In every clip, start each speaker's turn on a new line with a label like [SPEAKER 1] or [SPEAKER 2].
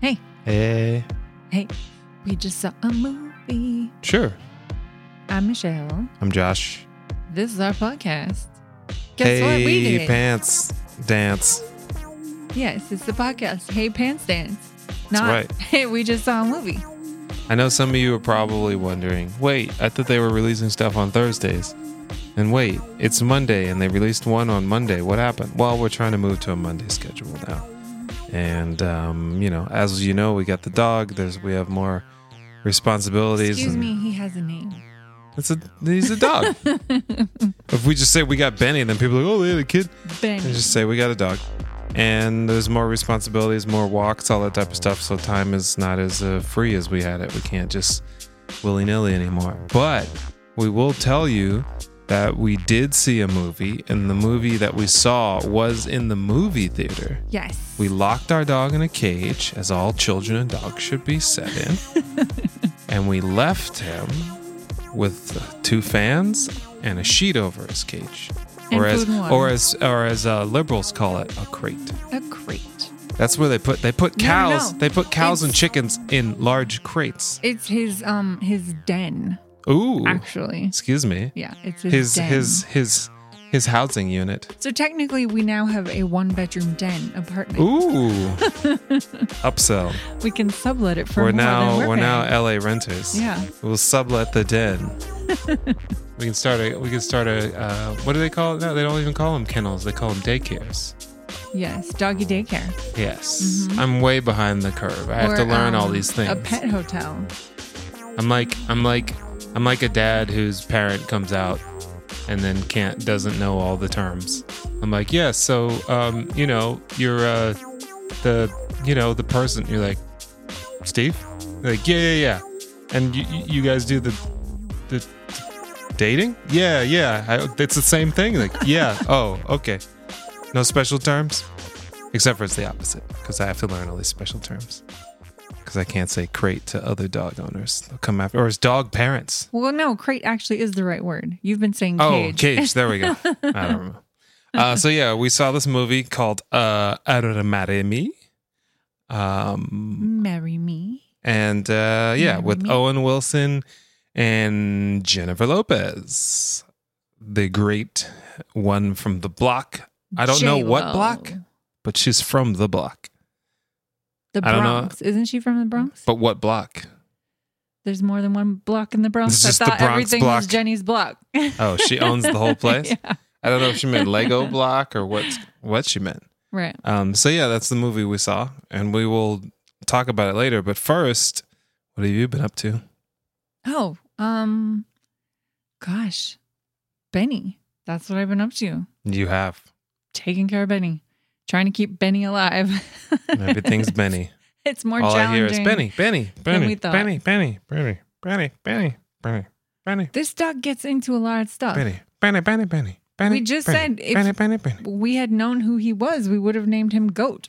[SPEAKER 1] Hey,
[SPEAKER 2] Hey.
[SPEAKER 1] hey, we just saw a movie.
[SPEAKER 2] Sure.
[SPEAKER 1] I'm Michelle.
[SPEAKER 2] I'm Josh.
[SPEAKER 1] This is our podcast. Guess
[SPEAKER 2] hey,
[SPEAKER 1] what? We did
[SPEAKER 2] pants dance.
[SPEAKER 1] yes, it's the podcast. Hey, Pants Dance. Not,
[SPEAKER 2] right.
[SPEAKER 1] hey, we just saw a movie.
[SPEAKER 2] I know some of you are probably wondering wait, I thought they were releasing stuff on Thursdays. And wait, it's Monday and they released one on Monday. What happened? Well, we're trying to move to a Monday schedule now. And, um, you know, as you know, we got the dog. There's We have more responsibilities.
[SPEAKER 1] Excuse
[SPEAKER 2] and-
[SPEAKER 1] me, he has a name.
[SPEAKER 2] It's a, he's a dog. if we just say we got Benny, then people are like, oh, they had a kid.
[SPEAKER 1] Benny.
[SPEAKER 2] And just say we got a dog. And there's more responsibilities, more walks, all that type of stuff. So time is not as uh, free as we had it. We can't just willy nilly anymore. But we will tell you that we did see a movie, and the movie that we saw was in the movie theater.
[SPEAKER 1] yes.
[SPEAKER 2] We locked our dog in a cage, as all children and dogs should be set in. and we left him with two fans and a sheet over his cage.
[SPEAKER 1] And
[SPEAKER 2] or as,
[SPEAKER 1] food and water.
[SPEAKER 2] or as or as uh, liberals call it, a crate.
[SPEAKER 1] a crate.
[SPEAKER 2] That's where they put they put
[SPEAKER 1] No, no,
[SPEAKER 2] cows.
[SPEAKER 1] no.
[SPEAKER 2] They put cows and chickens in large crates.
[SPEAKER 1] It's his um his den,
[SPEAKER 2] Ooh,
[SPEAKER 1] actually.
[SPEAKER 2] excuse me.
[SPEAKER 1] Yeah, it's his
[SPEAKER 2] His
[SPEAKER 1] den.
[SPEAKER 2] his his his housing unit.
[SPEAKER 1] So technically, we now have a one bedroom den apartment.
[SPEAKER 2] Ooh, upsell.
[SPEAKER 1] We can sublet it for
[SPEAKER 2] we're now
[SPEAKER 1] we're,
[SPEAKER 2] we're now. LA renters.
[SPEAKER 1] Yeah.
[SPEAKER 2] We'll sublet the den. we can start a we can start a uh, what do they call it now? They don't even call them kennels. They call them daycares.
[SPEAKER 1] Yes, doggy daycare.
[SPEAKER 2] Yes, I'm way behind the curve. I have to
[SPEAKER 1] Or,
[SPEAKER 2] learn all
[SPEAKER 1] um,
[SPEAKER 2] these things.
[SPEAKER 1] A pet hotel.
[SPEAKER 2] I'm like I'm like I'm like a dad whose parent comes out and then can't doesn't know all the terms. I'm like, yeah, so um, you know, you're uh the you know, the person you're like Steve? They're like, yeah, yeah, yeah. And you you you guys do the the dating? Yeah, yeah. I, it's the same thing. Like, yeah. Oh, okay. No special terms? Except for it's the opposite because I have to learn all these special terms because I can't say crate to other dog owners. They'll come after, or as dog parents.
[SPEAKER 1] Well, no, crate actually is the right word. You've been saying cage.
[SPEAKER 2] Oh,
[SPEAKER 1] cage.
[SPEAKER 2] There we go. I don't know. Uh, so yeah, we saw this movie called uh, Armare Me. Um,
[SPEAKER 1] Marry me.
[SPEAKER 2] and uh, yeah,
[SPEAKER 1] Marry
[SPEAKER 2] with
[SPEAKER 1] Me.
[SPEAKER 2] Owen Wilson and Jennifer Lopez, the great one from the block. I don't know what block, but she's from the block.
[SPEAKER 1] The
[SPEAKER 2] I don't know.
[SPEAKER 1] Bronx. Isn't she from the Bronx?
[SPEAKER 2] But what block?
[SPEAKER 1] There's more than one block in the Bronx. I thought
[SPEAKER 2] Bronx
[SPEAKER 1] everything
[SPEAKER 2] block.
[SPEAKER 1] was Jenny's block.
[SPEAKER 2] Oh, she owns the whole place.
[SPEAKER 1] yeah.
[SPEAKER 2] I don't know if she meant Lego block or what what she meant.
[SPEAKER 1] Right.
[SPEAKER 2] Um, so yeah, that's the movie we saw, and we will talk about it later. But first, what have you been up to?
[SPEAKER 1] Oh, um, gosh, Benny. That's what I've been up to.
[SPEAKER 2] You have
[SPEAKER 1] Taking care of Benny. Trying to keep Benny alive.
[SPEAKER 2] everything's Benny.
[SPEAKER 1] It's more
[SPEAKER 2] All I hear is Benny, Benny, Benny. Benny, Benny, Benny, Benny, Benny, Benny, Benny,
[SPEAKER 1] This dog gets into a lot of stuff.
[SPEAKER 2] Benny, Benny, Benny, Benny, Benny.
[SPEAKER 1] We just
[SPEAKER 2] Benny,
[SPEAKER 1] said if-
[SPEAKER 2] Benny, Benny, Benny.
[SPEAKER 1] We had known who he was, we would have named him Goat.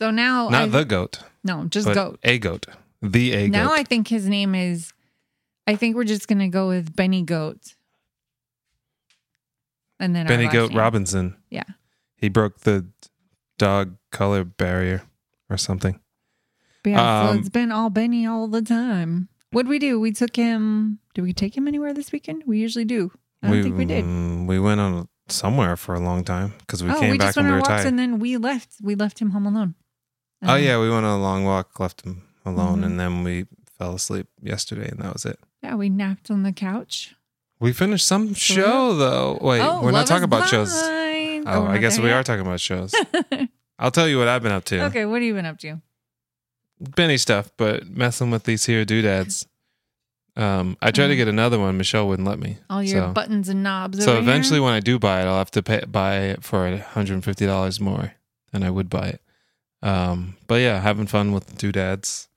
[SPEAKER 1] So now,
[SPEAKER 2] Not
[SPEAKER 1] I,
[SPEAKER 2] the goat,
[SPEAKER 1] no, just Goat.
[SPEAKER 2] a goat, the a goat.
[SPEAKER 1] Now
[SPEAKER 2] goat.
[SPEAKER 1] I think his name is. I think we're just gonna go with Benny Goat. And then
[SPEAKER 2] Benny Goat
[SPEAKER 1] name.
[SPEAKER 2] Robinson.
[SPEAKER 1] Yeah.
[SPEAKER 2] He broke the dog color barrier or something.
[SPEAKER 1] But yeah, so
[SPEAKER 2] Um,
[SPEAKER 1] it's been all Benny all the time. What'd we do? We took him. Did we take him anywhere this weekend? We usually do. I don't think we did.
[SPEAKER 2] mm, We went on somewhere for a long time because we
[SPEAKER 1] oh,
[SPEAKER 2] came
[SPEAKER 1] we
[SPEAKER 2] back
[SPEAKER 1] went
[SPEAKER 2] we
[SPEAKER 1] on
[SPEAKER 2] were tired.
[SPEAKER 1] and then we left. We left him home alone.
[SPEAKER 2] oh
[SPEAKER 1] Um,
[SPEAKER 2] yeah, we went on a long walk, left him alone,
[SPEAKER 1] Mhm.
[SPEAKER 2] and then we fell asleep yesterday, and that was it.
[SPEAKER 1] Yeah, we napped on the couch.
[SPEAKER 2] We finished some show though. Wait,
[SPEAKER 1] oh,
[SPEAKER 2] we're not talking about shows. Oh, I guess we
[SPEAKER 1] yet?
[SPEAKER 2] are talking about shows. I'll tell you what I've been up to.
[SPEAKER 1] okay, what have you been up to?
[SPEAKER 2] Benny stuff, but messing with these here doodads. Um, I tried to get another one. Michelle wouldn't let me.
[SPEAKER 1] All your
[SPEAKER 2] so,
[SPEAKER 1] buttons and knobs.
[SPEAKER 2] so eventually,
[SPEAKER 1] here?
[SPEAKER 2] when I do buy it, I'll have to pay, buy it for hundred and fifty dollars more than I would buy it. Um, but yeah, having fun with the doodads,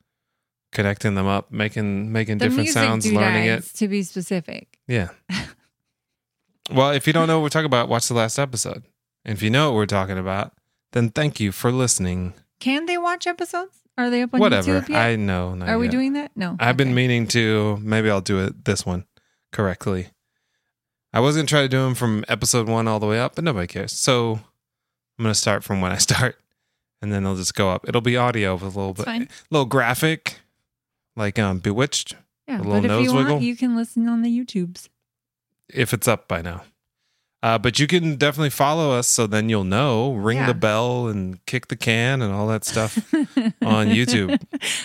[SPEAKER 2] connecting them up, making making
[SPEAKER 1] the
[SPEAKER 2] different sounds, learning it.
[SPEAKER 1] to be specific.
[SPEAKER 2] Yeah. well, if you don't know what we're talking about, watch the last episode. If you know what we're talking about, then thank you for listening.
[SPEAKER 1] Can they watch episodes? Are they up on
[SPEAKER 2] Whatever.
[SPEAKER 1] YouTube yet?
[SPEAKER 2] I know.
[SPEAKER 1] Are we doing that? No.
[SPEAKER 2] I've been meaning to. Maybe I'll do it this one correctly. I was gonna try to do them from episode one all the way up, but nobody cares. So I'm gonna start from when I start, and then they'll just go up. It'll be audio with a little
[SPEAKER 1] It's
[SPEAKER 2] bit,
[SPEAKER 1] fine.
[SPEAKER 2] little graphic, like um Bewitched,
[SPEAKER 1] Yeah,
[SPEAKER 2] A
[SPEAKER 1] but
[SPEAKER 2] little
[SPEAKER 1] if
[SPEAKER 2] nose
[SPEAKER 1] you want,
[SPEAKER 2] wiggle?
[SPEAKER 1] you can listen on the YouTubes.
[SPEAKER 2] if it's up by now. Uh, but you can definitely follow us, so then you'll know. Ring
[SPEAKER 1] Yeah.
[SPEAKER 2] the bell and kick the can and all that stuff on YouTube.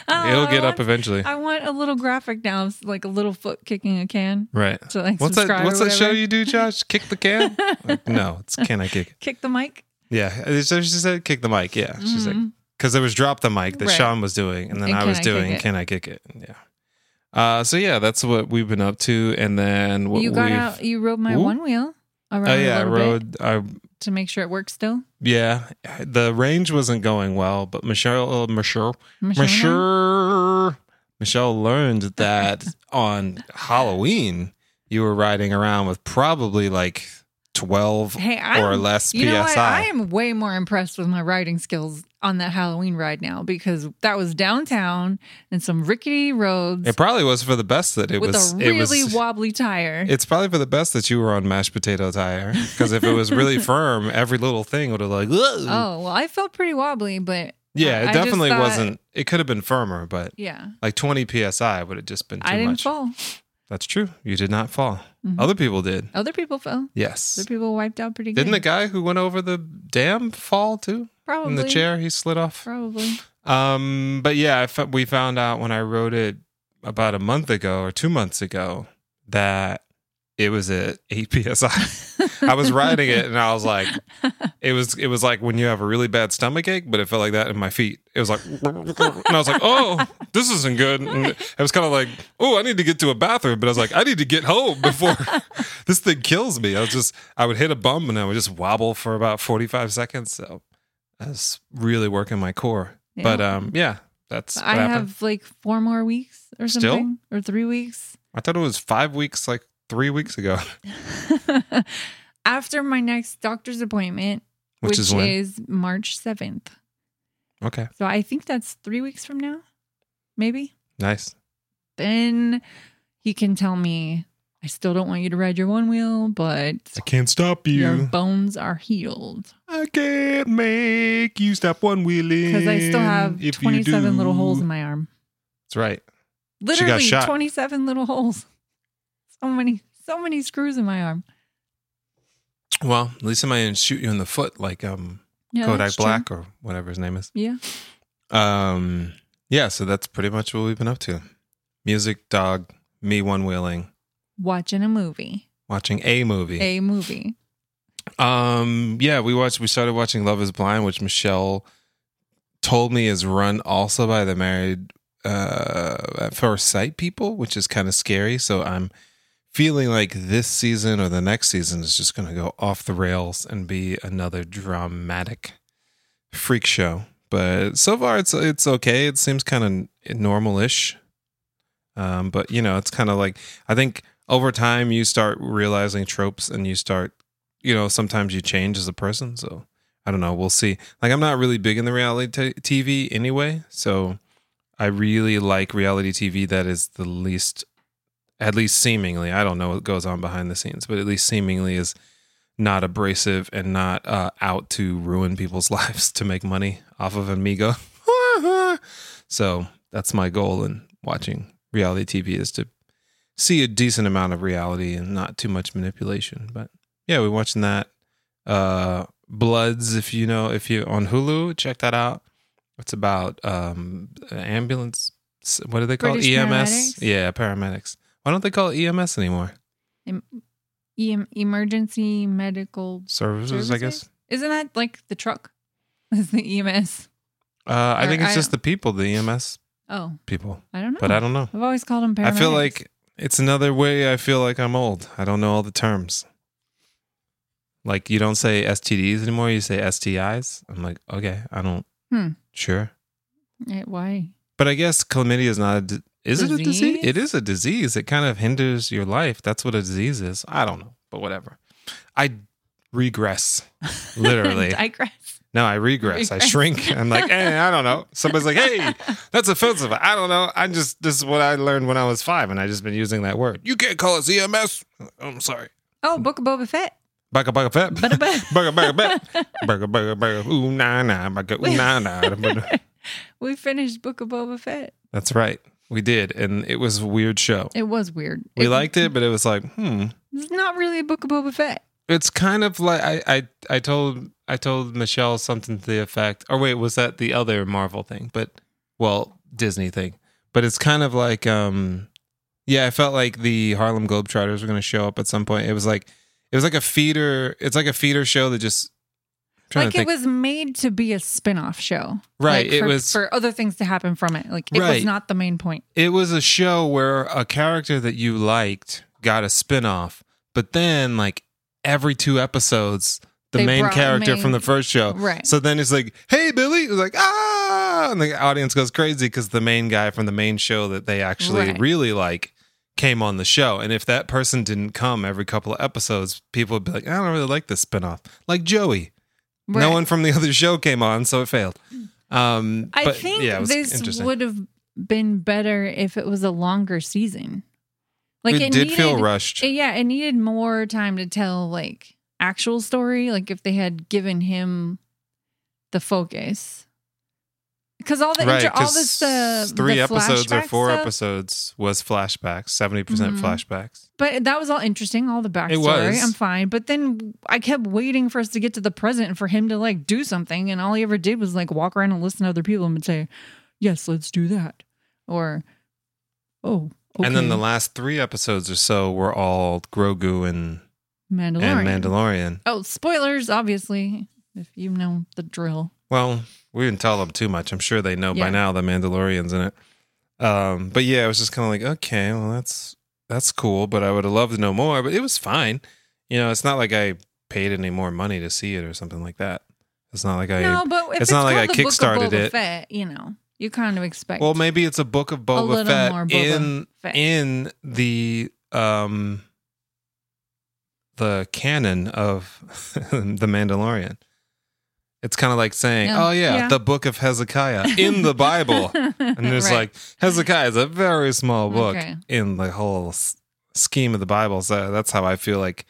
[SPEAKER 1] Oh,
[SPEAKER 2] It'll get up eventually,
[SPEAKER 1] I want a little graphic now, it's like a little foot kicking a can.
[SPEAKER 2] right?
[SPEAKER 1] Like
[SPEAKER 2] What's that? What's that show you do, Josh? Kick the can? Like, no, it's can I kick?
[SPEAKER 1] Kick the mic.
[SPEAKER 2] Yeah, so she said kick the mic. Yeah, she's like because there was drop the mic that
[SPEAKER 1] Right.
[SPEAKER 2] Sean was doing, and then
[SPEAKER 1] And
[SPEAKER 2] I was
[SPEAKER 1] I
[SPEAKER 2] doing can I kick it? Yeah. Uh, so yeah, that's what we've been up to, and then what
[SPEAKER 1] you got out. You rode my
[SPEAKER 2] Ooh.
[SPEAKER 1] one wheel around
[SPEAKER 2] Oh yeah, I
[SPEAKER 1] a little bit
[SPEAKER 2] rode. I
[SPEAKER 1] to make sure it works still.
[SPEAKER 2] yeah, the range wasn't going well, but Michelle, Michelle,
[SPEAKER 1] Michelle?
[SPEAKER 2] Michelle, Michelle learned that on Halloween you were riding around with probably like twelve
[SPEAKER 1] Hey, I'm,
[SPEAKER 2] or less
[SPEAKER 1] You know what? I
[SPEAKER 2] psi.
[SPEAKER 1] am way more impressed with my riding skills on that Halloween ride now because that was downtown and some rickety roads
[SPEAKER 2] It probably was for the best that it
[SPEAKER 1] with
[SPEAKER 2] was.
[SPEAKER 1] a really
[SPEAKER 2] was.
[SPEAKER 1] wobbly tire.
[SPEAKER 2] It's probably for the best that you were on mashed potato tire because if it was really firm, every little thing would have like. "Ugh."
[SPEAKER 1] oh well, I felt pretty wobbly, but
[SPEAKER 2] yeah, it
[SPEAKER 1] I
[SPEAKER 2] definitely
[SPEAKER 1] thought-
[SPEAKER 2] wasn't. It could have been firmer, but
[SPEAKER 1] yeah,
[SPEAKER 2] like 20 psi would have just been too
[SPEAKER 1] I didn't
[SPEAKER 2] much.
[SPEAKER 1] fall.
[SPEAKER 2] That's true. You did not fall.
[SPEAKER 1] Mhm.
[SPEAKER 2] Other people did.
[SPEAKER 1] Other people fell.
[SPEAKER 2] Yes.
[SPEAKER 1] Other people wiped out pretty good.
[SPEAKER 2] Didn't the guy who went over the dam fall too
[SPEAKER 1] Probably
[SPEAKER 2] in the chair? He slid off.
[SPEAKER 1] Probably.
[SPEAKER 2] Um, but yeah, we found out when I wrote it about a month ago or two months ago that it was at 8 psi. I was writing it and I was like, it was it was like when you have a really bad stomach ache, but it felt like that in my feet. It was like, and I was like, oh, this isn't good. And it was kind of like, oh, I need to get to a bathroom, but I was like, I need to get home before this thing kills me. I was just, I would hit a bump and I would just wobble for about forty five seconds. So I was really working my core.
[SPEAKER 1] Yeah.
[SPEAKER 2] But um, yeah, that's what
[SPEAKER 1] I
[SPEAKER 2] happened.
[SPEAKER 1] have like four more weeks or
[SPEAKER 2] Still?
[SPEAKER 1] something, or three weeks.
[SPEAKER 2] I thought it was five weeks, like three weeks ago,
[SPEAKER 1] After my next doctor's appointment,
[SPEAKER 2] which,
[SPEAKER 1] which,
[SPEAKER 2] is
[SPEAKER 1] is March 7th.
[SPEAKER 2] okay,
[SPEAKER 1] So I think that's three weeks from now, maybe.
[SPEAKER 2] nice.
[SPEAKER 1] Then he can tell me, I still don't want you to ride your one wheel, but
[SPEAKER 2] I can't stop you.
[SPEAKER 1] your bones are healed.
[SPEAKER 2] I can't make you stop one wheeling.
[SPEAKER 1] Because I still have
[SPEAKER 2] if
[SPEAKER 1] 27 little holes in my arm.
[SPEAKER 2] That's right.
[SPEAKER 1] Literally
[SPEAKER 2] shot.
[SPEAKER 1] 27 little holes. So many, so many screws in my arm.
[SPEAKER 2] Well, at least somebody didn't shoot you in the foot like um
[SPEAKER 1] Yeah,
[SPEAKER 2] Kodak
[SPEAKER 1] that's true.
[SPEAKER 2] Black or whatever his name is.
[SPEAKER 1] Yeah.
[SPEAKER 2] Um, yeah. So that's pretty much what we've been up to: music, dog, me one wheeling,
[SPEAKER 1] Watching a movie,
[SPEAKER 2] watching a movie.
[SPEAKER 1] a movie.
[SPEAKER 2] Um, yeah, we watched. We started watching Love Is Blind, which Michelle told me is run also by the married uh at first sight people, which is kind of scary. So I'm feeling like this season or the next season is just going to go off the rails and be another dramatic freak show. But so far, it's it's okay. It seems kind of normal-ish. Um, but you know, it's kind of like I think over time you start realizing tropes and you start you know, sometimes you change as a person. So I don't know. We'll see. Like, I'm not really big in the reality t- TV anyway. So I really like reality TV that is the least, at least seemingly, I don't know what goes on behind the scenes, but at least seemingly is not abrasive and not uh, out to ruin people's lives to make money off of Amigo. so that's my goal in watching reality TV is to see a decent amount of reality and not too much manipulation. But yeah, we're watching that. Uh, Bloods, if you know, if you on Hulu, check that out. It's about um ambulance. What do they call
[SPEAKER 1] British?
[SPEAKER 2] EMS?
[SPEAKER 1] paramedics?
[SPEAKER 2] Yeah, paramedics. Why don't they call it EMS anymore?
[SPEAKER 1] E- emergency medical
[SPEAKER 2] Services, I guess.
[SPEAKER 1] Isn't that like the truck? Is the EMS?
[SPEAKER 2] Uh, I
[SPEAKER 1] Or
[SPEAKER 2] think it's
[SPEAKER 1] I
[SPEAKER 2] just the people, the EMS
[SPEAKER 1] Oh,
[SPEAKER 2] people,
[SPEAKER 1] I don't know.
[SPEAKER 2] but I don't know.
[SPEAKER 1] I've always called them paramedics.
[SPEAKER 2] I feel like it's another way I feel like I'm old. I don't know all the terms. Like you don't say STDs anymore, you say STIs. I'm like, okay, I don't.
[SPEAKER 1] Hmm.
[SPEAKER 2] Sure,
[SPEAKER 1] Eh, why?
[SPEAKER 2] but I guess chlamydia is not. A di- is it a disease?
[SPEAKER 1] Disease?
[SPEAKER 2] It is a disease. It kind of hinders your life. That's what a disease is. I don't know, but whatever. I regress, literally.
[SPEAKER 1] I digress.
[SPEAKER 2] No, I regress. I shrink. I'm like, eh, I don't know. Somebody's like, hey, that's offensive. I don't know. I just this is what I learned when I was five, and I just been using that word. You can't call us EMS. I'm sorry.
[SPEAKER 1] Oh, Book of Boba Fett.
[SPEAKER 2] Bugga bugga fett.
[SPEAKER 1] Bada ba-
[SPEAKER 2] Bugga bugga bet. Bugga bugga bugga. Ooh nah nah. Bugga ooh nah nah.
[SPEAKER 1] we finished Book of Boba Fett.
[SPEAKER 2] That's right. We did, and it was a weird show.
[SPEAKER 1] It was weird.
[SPEAKER 2] We liked it, but it was like, hmm.
[SPEAKER 1] It's not really a Book of Boba Fett.
[SPEAKER 2] It's kind of like I, I I told I told Michelle something to the effect. Or wait, was that the other Marvel thing? But well, Disney thing. But it's kind of like um yeah, I felt like the Harlem Globetrotters were going to show up at some point. It was like it was like a feeder. It's like a feeder show that just
[SPEAKER 1] Like it was made to be a spin-off show.
[SPEAKER 2] Right,
[SPEAKER 1] Like,
[SPEAKER 2] it
[SPEAKER 1] for,
[SPEAKER 2] was-
[SPEAKER 1] for other things to happen from it. Like it
[SPEAKER 2] Right.
[SPEAKER 1] was not the main point.
[SPEAKER 2] it was a show where a character that you liked got a spin-off, but then like every two episodes the
[SPEAKER 1] They
[SPEAKER 2] main character
[SPEAKER 1] main-
[SPEAKER 2] from the first show.
[SPEAKER 1] Right.
[SPEAKER 2] So then it's like, "Hey Billy." It's like, "Ah!" And the audience goes crazy cuz the main guy from the main show that they actually
[SPEAKER 1] Right.
[SPEAKER 2] really like came on the show. And if that person didn't come every couple of episodes, people would be like, "I don't really like this spin-off." Like Joey. No one from the other show came on, so it failed. Um
[SPEAKER 1] I
[SPEAKER 2] but,
[SPEAKER 1] think
[SPEAKER 2] yeah, it
[SPEAKER 1] this would have been better if it was a longer season. Like
[SPEAKER 2] it,
[SPEAKER 1] it,
[SPEAKER 2] did
[SPEAKER 1] needed,
[SPEAKER 2] feel rushed.
[SPEAKER 1] it- yeah, it needed more time to tell like actual story. Like if they had given him the focus, because all the
[SPEAKER 2] right,
[SPEAKER 1] intro, all this uh,
[SPEAKER 2] three
[SPEAKER 1] the
[SPEAKER 2] episodes or four
[SPEAKER 1] stuff,
[SPEAKER 2] episodes was flashbacks, seventy percent
[SPEAKER 1] Mhm.
[SPEAKER 2] flashbacks.
[SPEAKER 1] But that was all interesting, all the backstory.
[SPEAKER 2] was.
[SPEAKER 1] I'm fine. But then I kept waiting for us to get to the present and for him to like do something. And all he ever did was like walk around and listen to other people and say, Yes, let's do that. Or, Oh, okay.
[SPEAKER 2] And then the last three episodes or so were all Grogu and
[SPEAKER 1] Mandalorian.
[SPEAKER 2] and Mandalorian.
[SPEAKER 1] Oh, spoilers, obviously, if you know the drill.
[SPEAKER 2] Well, we didn't tell them too much. I'm sure they know
[SPEAKER 1] Yeah.
[SPEAKER 2] by now the Mandalorian's in it. Um, but yeah, it was just kind of like, okay, well, that's that's cool, but I would have loved to know more. But it was fine. You know, it's not like I paid any more money to see it or something like that. It's not like I.
[SPEAKER 1] no, but if
[SPEAKER 2] it's
[SPEAKER 1] it's,
[SPEAKER 2] not like I
[SPEAKER 1] the Book of
[SPEAKER 2] kickstarted
[SPEAKER 1] Boba
[SPEAKER 2] it.
[SPEAKER 1] Fett, you know, you kind of expect.
[SPEAKER 2] Well, maybe it's a book of Boba
[SPEAKER 1] little
[SPEAKER 2] Fett
[SPEAKER 1] more Boba
[SPEAKER 2] in
[SPEAKER 1] Fett.
[SPEAKER 2] in the um the canon of the Mandalorian. It's kind of like saying,
[SPEAKER 1] Yeah.
[SPEAKER 2] "Oh yeah,
[SPEAKER 1] Yeah.
[SPEAKER 2] the book of Hezekiah in the Bible," and there's
[SPEAKER 1] Right.
[SPEAKER 2] like Hezekiah is a very small book
[SPEAKER 1] Okay.
[SPEAKER 2] in the whole s- scheme of the Bible. So that's how I feel like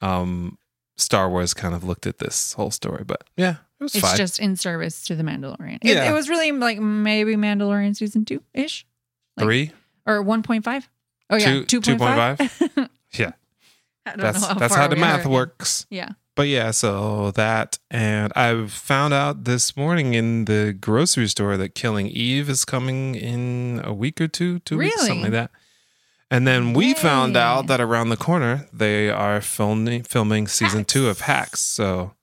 [SPEAKER 2] um Star Wars kind of looked at this whole story. But yeah, it was
[SPEAKER 1] it's
[SPEAKER 2] fine.
[SPEAKER 1] just in service to the Mandalorian. It,
[SPEAKER 2] Yeah.
[SPEAKER 1] it was really like maybe Mandalorian season two ish like-
[SPEAKER 2] Three.
[SPEAKER 1] or one point five. Oh yeah,
[SPEAKER 2] Two-
[SPEAKER 1] two point five.
[SPEAKER 2] Yeah.
[SPEAKER 1] I don't
[SPEAKER 2] That's
[SPEAKER 1] know how
[SPEAKER 2] that's
[SPEAKER 1] far
[SPEAKER 2] how the
[SPEAKER 1] we
[SPEAKER 2] math
[SPEAKER 1] are.
[SPEAKER 2] works.
[SPEAKER 1] Yeah.
[SPEAKER 2] But yeah, so that and I found out this morning in the grocery store that Killing Eve is coming in a week or two, two weeks, something
[SPEAKER 1] Really?
[SPEAKER 2] like that. And then we found
[SPEAKER 1] Yay.
[SPEAKER 2] out that around the corner they are filming filming season two of
[SPEAKER 1] Hacks.
[SPEAKER 2] Hacks. So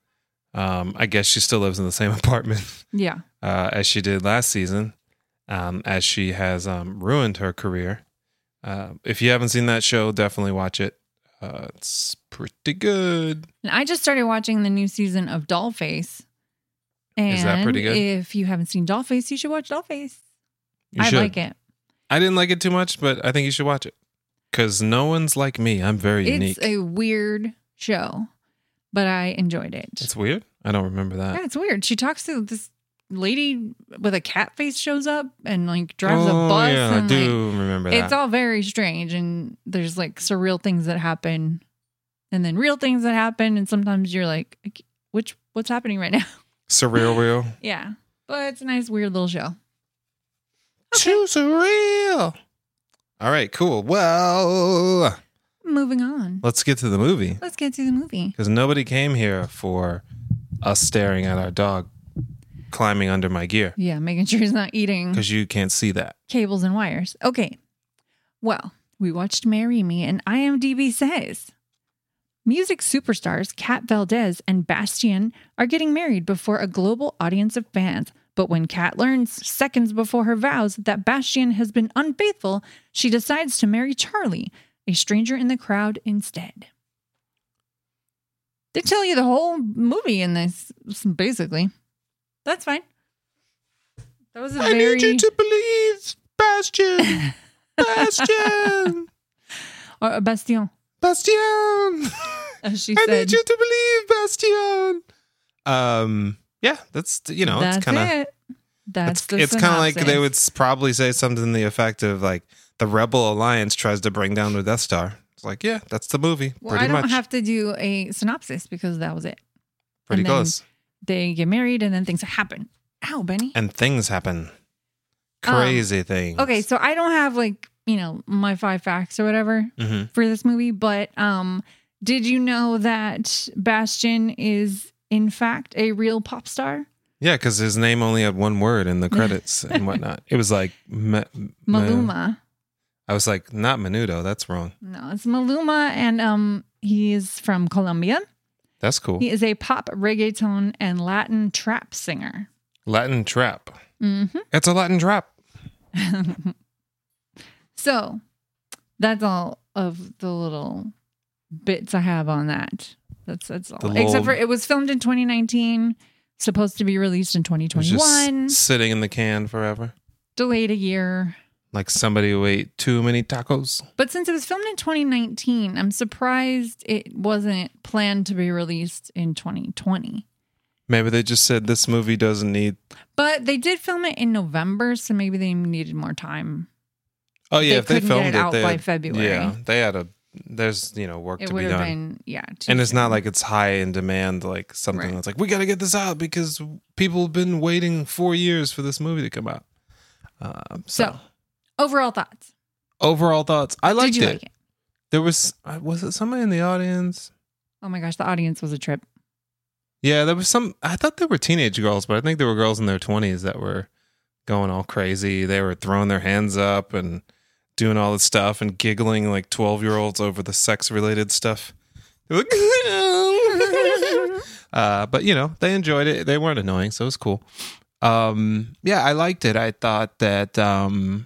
[SPEAKER 2] um, I guess she still lives in the same apartment
[SPEAKER 1] Yeah.
[SPEAKER 2] uh, as she did last season, um, as she has um, ruined her career. Uh, if you haven't seen that show, definitely watch it. Uh, it's pretty good.
[SPEAKER 1] And I just started watching the new season of Dollface. And
[SPEAKER 2] Is that pretty good?
[SPEAKER 1] If you haven't seen Dollface, you should watch Dollface.
[SPEAKER 2] You
[SPEAKER 1] I
[SPEAKER 2] should.
[SPEAKER 1] like it.
[SPEAKER 2] I didn't like it too much, but I think you should watch it because no one's like me. I'm very unique.
[SPEAKER 1] It's a weird show, but I enjoyed it.
[SPEAKER 2] It's weird. I don't remember that.
[SPEAKER 1] yeah, it's weird. She talks to this lady with a cat face shows up and like drives
[SPEAKER 2] oh,
[SPEAKER 1] a bus.
[SPEAKER 2] Yeah, I
[SPEAKER 1] and, like,
[SPEAKER 2] do remember that.
[SPEAKER 1] It's all very strange, and there's like surreal things that happen, and then real things that happen, and sometimes you're like, which what's happening right now?
[SPEAKER 2] surreal, real.
[SPEAKER 1] yeah, but it's a nice weird little show.
[SPEAKER 2] Too surreal. All right, cool. Well,
[SPEAKER 1] Moving on,
[SPEAKER 2] let's get to the movie
[SPEAKER 1] let's get to the movie.
[SPEAKER 2] because nobody came here for us staring at our dog climbing under my gear
[SPEAKER 1] Yeah, making sure he's not eating
[SPEAKER 2] because you can't see that.
[SPEAKER 1] cables and wires. Okay, well, we watched "Marry Me," and IMDb says. Music superstars Kat Valdez and Bastian are getting married before a global audience of fans. But when Kat learns seconds before her vows that Bastian has been unfaithful, she decides to marry Charlie, a stranger in the crowd, instead. They tell you the whole movie in this, basically. That's fine. That was a
[SPEAKER 2] I
[SPEAKER 1] very
[SPEAKER 2] need you to believe, Bastian. Bastian.
[SPEAKER 1] or Bastian,
[SPEAKER 2] Bastian.
[SPEAKER 1] as she
[SPEAKER 2] I
[SPEAKER 1] said.
[SPEAKER 2] need you to believe, Bastian. Um, yeah, that's you know,
[SPEAKER 1] That's
[SPEAKER 2] it's kind of
[SPEAKER 1] it. That's
[SPEAKER 2] it's, it's kind of like they would probably say something to the effect of like the Rebel Alliance tries to bring down the Death Star. It's like, yeah, that's the movie.
[SPEAKER 1] Well, I don't
[SPEAKER 2] much.
[SPEAKER 1] have to do a synopsis because that was it.
[SPEAKER 2] pretty
[SPEAKER 1] and
[SPEAKER 2] close.
[SPEAKER 1] They get married and then things happen. Ow, Benny.
[SPEAKER 2] And things happen.
[SPEAKER 1] Um,
[SPEAKER 2] Crazy things.
[SPEAKER 1] Okay, so I don't have like, you know, my five facts or whatever
[SPEAKER 2] hmm
[SPEAKER 1] for this movie, but um did you know that Bastian is in fact a real pop star?
[SPEAKER 2] Yeah, because his name only had one word in the credits and whatnot. It was like Ma-
[SPEAKER 1] Maluma.
[SPEAKER 2] I was like, not Menudo. That's wrong.
[SPEAKER 1] No, it's Maluma and um he is from Colombia.
[SPEAKER 2] That's cool.
[SPEAKER 1] He is a pop reggaeton and Latin trap singer.
[SPEAKER 2] Latin trap.
[SPEAKER 1] Mhm.
[SPEAKER 2] It's a Latin trap.
[SPEAKER 1] So that's all of the little bits I have on that. That's that's all.
[SPEAKER 2] The
[SPEAKER 1] Except
[SPEAKER 2] little-
[SPEAKER 1] for it was filmed in 2019, supposed to be released in
[SPEAKER 2] It was
[SPEAKER 1] 2021,
[SPEAKER 2] just sitting in the can forever.
[SPEAKER 1] delayed a year.
[SPEAKER 2] Like somebody who ate too many tacos.
[SPEAKER 1] But since it was filmed in 2019, I'm surprised it wasn't planned to be released in 2020.
[SPEAKER 2] Maybe they just said this movie doesn't need.
[SPEAKER 1] But they did film it in November, so maybe they needed more time.
[SPEAKER 2] Oh yeah,
[SPEAKER 1] They
[SPEAKER 2] if they filmed
[SPEAKER 1] it
[SPEAKER 2] it,
[SPEAKER 1] out
[SPEAKER 2] they
[SPEAKER 1] by
[SPEAKER 2] had-
[SPEAKER 1] February.
[SPEAKER 2] Yeah, they had a. There's you know work
[SPEAKER 1] It
[SPEAKER 2] to be done.
[SPEAKER 1] been yeah.
[SPEAKER 2] and it's not like it's high in demand like something
[SPEAKER 1] Right.
[SPEAKER 2] that's like we got to get this out because people have been waiting four years for this movie to come out um, so,
[SPEAKER 1] so. Overall thoughts.
[SPEAKER 2] overall thoughts i liked
[SPEAKER 1] Did you
[SPEAKER 2] it.
[SPEAKER 1] like it?
[SPEAKER 2] there was uh, was it somebody in the audience
[SPEAKER 1] Oh my gosh, the audience was a trip.
[SPEAKER 2] yeah there was some i thought there were teenage girls but i think there were girls in their 20s that were going all crazy they were throwing their hands up and doing all this stuff and giggling like 12 year olds over the sex related stuff like Uh, but you know, they enjoyed it. They weren't annoying, so it was cool. Um, yeah, I liked it. I thought that um,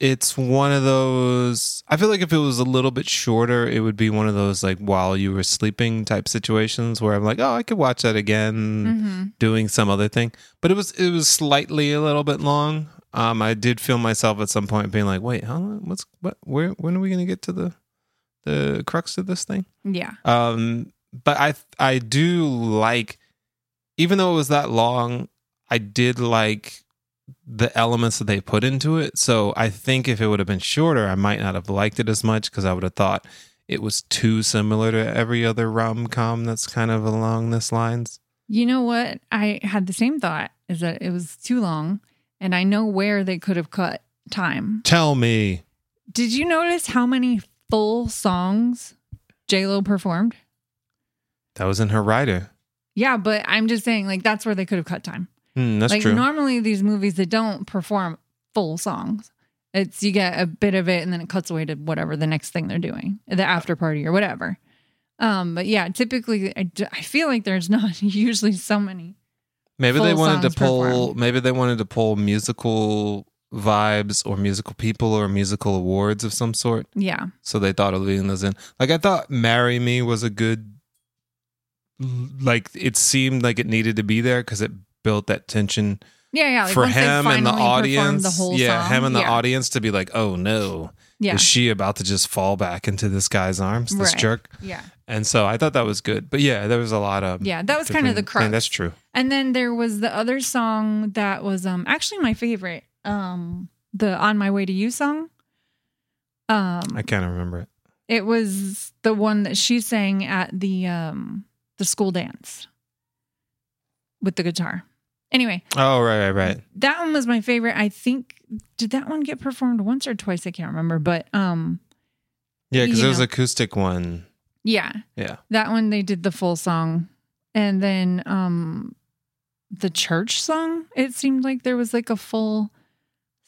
[SPEAKER 2] it's one of those. I feel like if it was a little bit shorter, it would be one of those like while you were sleeping type situations where I'm like, oh, I could watch that again,
[SPEAKER 1] hmm
[SPEAKER 2] doing some other thing. But it was it was slightly a little bit long. Um, I did feel myself at some point being like, wait, how long? What's what? Where? When are we gonna get to the the crux of this thing?
[SPEAKER 1] Yeah.
[SPEAKER 2] Um, but I I do like, even though it was that long, I did like the elements that they put into it. So I think if it would have been shorter, I might not have liked it as much because I would have thought it was too similar to every other rom com that's kind of along this lines.
[SPEAKER 1] You know what? I had the same thought is that it was too long and I know where they could have cut time.
[SPEAKER 2] Tell me,
[SPEAKER 1] Did you notice how many full songs J Lo performed?
[SPEAKER 2] that was in her rider.
[SPEAKER 1] Yeah, but I'm just saying like that's where they could have cut time.
[SPEAKER 2] Hmm, that's
[SPEAKER 1] like
[SPEAKER 2] true.
[SPEAKER 1] normally these movies they don't perform full songs. It's you get a bit of it and then it cuts away to whatever the next thing they're doing, the after party or whatever. Um, but yeah, typically I, d- I feel like there's not usually so many.
[SPEAKER 2] Maybe they wanted to pull.
[SPEAKER 1] performed.
[SPEAKER 2] Maybe they wanted to pull musical vibes or musical people or musical awards of some sort.
[SPEAKER 1] Yeah,
[SPEAKER 2] So they thought of leaving those in. Like I thought "Marry Me" was a good. Like it seemed like it needed to be there because it built that tension
[SPEAKER 1] yeah, yeah. Like
[SPEAKER 2] for him and the audience.
[SPEAKER 1] the
[SPEAKER 2] yeah,
[SPEAKER 1] song,
[SPEAKER 2] him and the
[SPEAKER 1] yeah,
[SPEAKER 2] audience to be like, "Oh no,
[SPEAKER 1] Yeah,
[SPEAKER 2] is she about to just fall back into this guy's arms, this
[SPEAKER 1] Right.
[SPEAKER 2] jerk?"
[SPEAKER 1] yeah,
[SPEAKER 2] And so I thought that was good. But yeah, there was a lot of
[SPEAKER 1] yeah. That was kind of the crux.
[SPEAKER 2] That's true.
[SPEAKER 1] And then there was the other song that was um actually my favorite. Um the On My Way to You song. Um
[SPEAKER 2] I can't remember it.
[SPEAKER 1] it was the one that she sang at the um the school dance with the guitar. Anyway,
[SPEAKER 2] Oh right, right, right.
[SPEAKER 1] that one was my favorite. I think did that one get performed once or twice? I can't remember, but um
[SPEAKER 2] Yeah, because it was
[SPEAKER 1] know.
[SPEAKER 2] acoustic one.
[SPEAKER 1] yeah,
[SPEAKER 2] Yeah.
[SPEAKER 1] that one they did the full song. And then um the church song, it seemed like there was like a full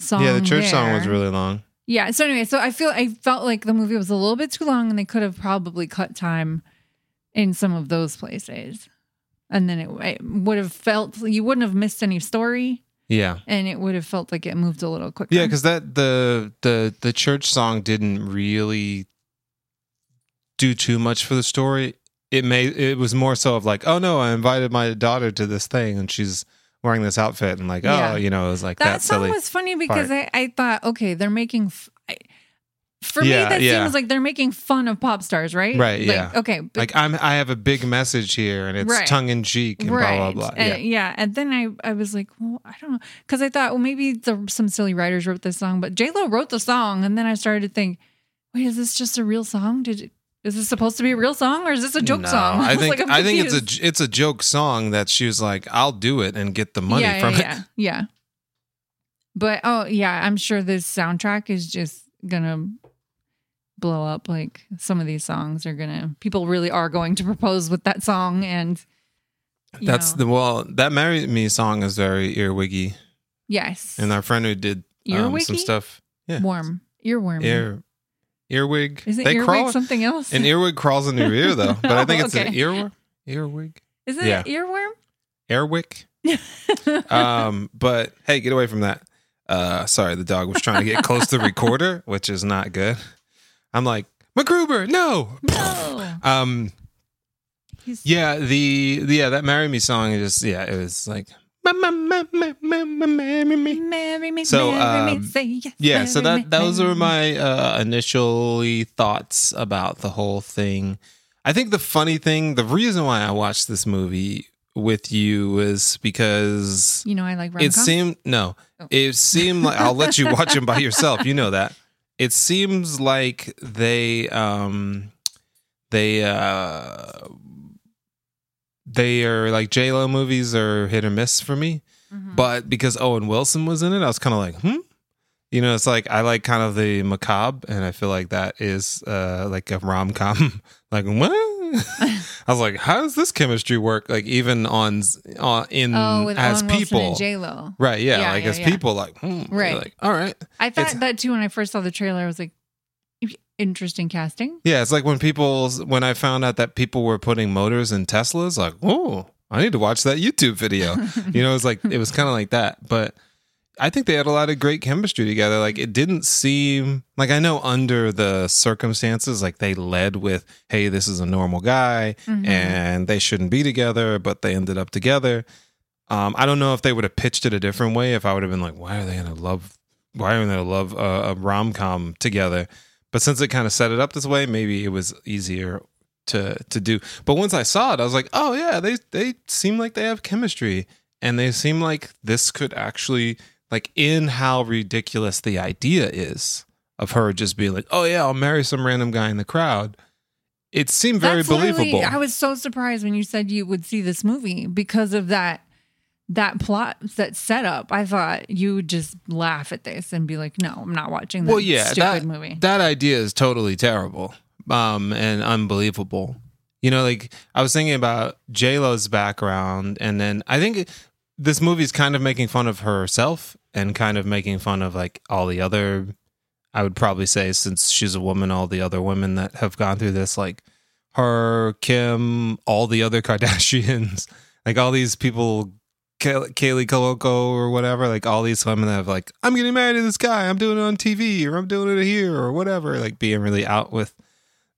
[SPEAKER 1] song.
[SPEAKER 2] yeah, the church song was really long.
[SPEAKER 1] Yeah. So anyway, so I feel I felt like the movie was a little bit too long, and they could have probably cut time in some of those places, and then it, it would have felt you wouldn't have missed any story,
[SPEAKER 2] Yeah.
[SPEAKER 1] and it would have felt like it moved a little quicker.
[SPEAKER 2] Yeah, because that the the the church song didn't really do too much for the story. It made it was more so of like, oh no, I invited my daughter to this thing and she's wearing this outfit and like, oh,
[SPEAKER 1] Yeah.
[SPEAKER 2] oh, you know, it was like
[SPEAKER 1] that,
[SPEAKER 2] that,
[SPEAKER 1] song
[SPEAKER 2] silly.
[SPEAKER 1] was funny because
[SPEAKER 2] part.
[SPEAKER 1] I, I thought, okay, they're making. F- for
[SPEAKER 2] Yeah,
[SPEAKER 1] me, that
[SPEAKER 2] yeah.
[SPEAKER 1] seems like they're making fun of pop stars, right?
[SPEAKER 2] Right,
[SPEAKER 1] Like,
[SPEAKER 2] yeah.
[SPEAKER 1] Okay. But
[SPEAKER 2] like I'm I have a big message here and it's
[SPEAKER 1] Right.
[SPEAKER 2] tongue in cheek and blah blah blah.
[SPEAKER 1] And-
[SPEAKER 2] Yeah.
[SPEAKER 1] yeah. And then I, I was like, well, I don't know. Cause I thought, well, maybe the, some silly writers wrote this song, but J-Lo wrote the song. And then I started to think, wait, is this just a real song? Did it, is this supposed to be a real song or is this a joke
[SPEAKER 2] No,
[SPEAKER 1] song?
[SPEAKER 2] I think
[SPEAKER 1] like, I'm
[SPEAKER 2] think it's a it's a joke song that she was like, "I'll do it and get the money from it."
[SPEAKER 1] Yeah, yeah. But oh yeah, I'm sure this soundtrack is just gonna blow up. Like some of these songs are gonna people really are going to propose with that song and
[SPEAKER 2] That's
[SPEAKER 1] know.
[SPEAKER 2] the well. That "Marry Me" song is very earwiggy,
[SPEAKER 1] yes.
[SPEAKER 2] and our friend who did um, some stuff, yeah,
[SPEAKER 1] warm. Earworm.
[SPEAKER 2] ear earwig.
[SPEAKER 1] Is it
[SPEAKER 2] they
[SPEAKER 1] earwig
[SPEAKER 2] crawl.
[SPEAKER 1] something else?
[SPEAKER 2] An earwig crawls in your ear though, but I think it's an
[SPEAKER 1] okay.
[SPEAKER 2] earworm. Earwig,
[SPEAKER 1] is it
[SPEAKER 2] yeah.
[SPEAKER 1] earworm?
[SPEAKER 2] airwick. um, but hey, get away from that. Uh, sorry, the dog was trying to get close to the recorder, which is not good. I'm like, MacGruber, no.
[SPEAKER 1] no.
[SPEAKER 2] Um,
[SPEAKER 1] He's-
[SPEAKER 2] yeah, the, the yeah that "Marry Me" song is just yeah, it was like ma- ma- ma- ma- ma- ma- marry me.
[SPEAKER 1] Marry me,
[SPEAKER 2] So,
[SPEAKER 1] marry
[SPEAKER 2] um,
[SPEAKER 1] me, say yes.
[SPEAKER 2] Yeah, so
[SPEAKER 1] marry
[SPEAKER 2] that
[SPEAKER 1] me,
[SPEAKER 2] those
[SPEAKER 1] marry
[SPEAKER 2] were
[SPEAKER 1] me.
[SPEAKER 2] my uh, initially thoughts about the whole thing. I think the funny thing, the reason why I watched this movie with you is because
[SPEAKER 1] You know, I like rom
[SPEAKER 2] it seemed no,
[SPEAKER 1] Oh.
[SPEAKER 2] it seemed like I'll let you watch them by yourself. You know that. It seems like they um they uh they are like J Lo movies are hit or miss for me.
[SPEAKER 1] Mm-hmm.
[SPEAKER 2] But because Owen Wilson was in it, I was kind of like, hmm. You know, it's like I like kind of the macabre, and I feel like that is uh like a rom com. like what? I was like, how does this chemistry work? Like even on on in
[SPEAKER 1] oh,
[SPEAKER 2] as
[SPEAKER 1] Owen
[SPEAKER 2] people,
[SPEAKER 1] J Lo.
[SPEAKER 2] right? Yeah,
[SPEAKER 1] Yeah,
[SPEAKER 2] like
[SPEAKER 1] yeah,
[SPEAKER 2] as
[SPEAKER 1] yeah.
[SPEAKER 2] people, like hmm,
[SPEAKER 1] Right.
[SPEAKER 2] Like all right,
[SPEAKER 1] I thought
[SPEAKER 2] It's-
[SPEAKER 1] that too when I first saw the trailer. I was like, interesting casting.
[SPEAKER 2] yeah. It's like when people when I found out that people were putting motors in Teslas, like oh, I need to watch that YouTube video. you know, it's like it was kind of like that, but. I think they had a lot of great chemistry together. Like it didn't seem like I know under the circumstances, like they led with, "Hey, this is a normal guy,
[SPEAKER 1] Mhm.
[SPEAKER 2] and they shouldn't be together," but they ended up together. Um, I don't know if they would have pitched it a different way. If I would have been like, "Why are they gonna love? Why are they gonna love a, a rom com together?" But since it kind of set it up this way, maybe it was easier to to do. But once I saw it, I was like, "Oh yeah, they they seem like they have chemistry, and they seem like this could actually." Like in how ridiculous the idea is of her just being like, "Oh yeah, I'll marry some random guy in the crowd." It seemed very
[SPEAKER 1] That's
[SPEAKER 2] believable.
[SPEAKER 1] I was so surprised when you said you would see this movie because of that that plot that setup. I thought you would just laugh at this and be like, "No, I'm not watching that
[SPEAKER 2] well, yeah,
[SPEAKER 1] stupid
[SPEAKER 2] that
[SPEAKER 1] movie."
[SPEAKER 2] that idea is totally terrible, um, and unbelievable. You know, like I was thinking about J Lo's background, and then I think this movie's kind of making fun of herself and kind of making fun of like all the other. I would probably say, since she's a woman, all the other women that have gone through this, like her, Kim, all the other Kardashians, like all these people, Kay- Kaylee Koloko or whatever, like all these women that have like, I'm getting married to this guy, I'm doing it on TV or I'm doing it here or whatever, like being really out with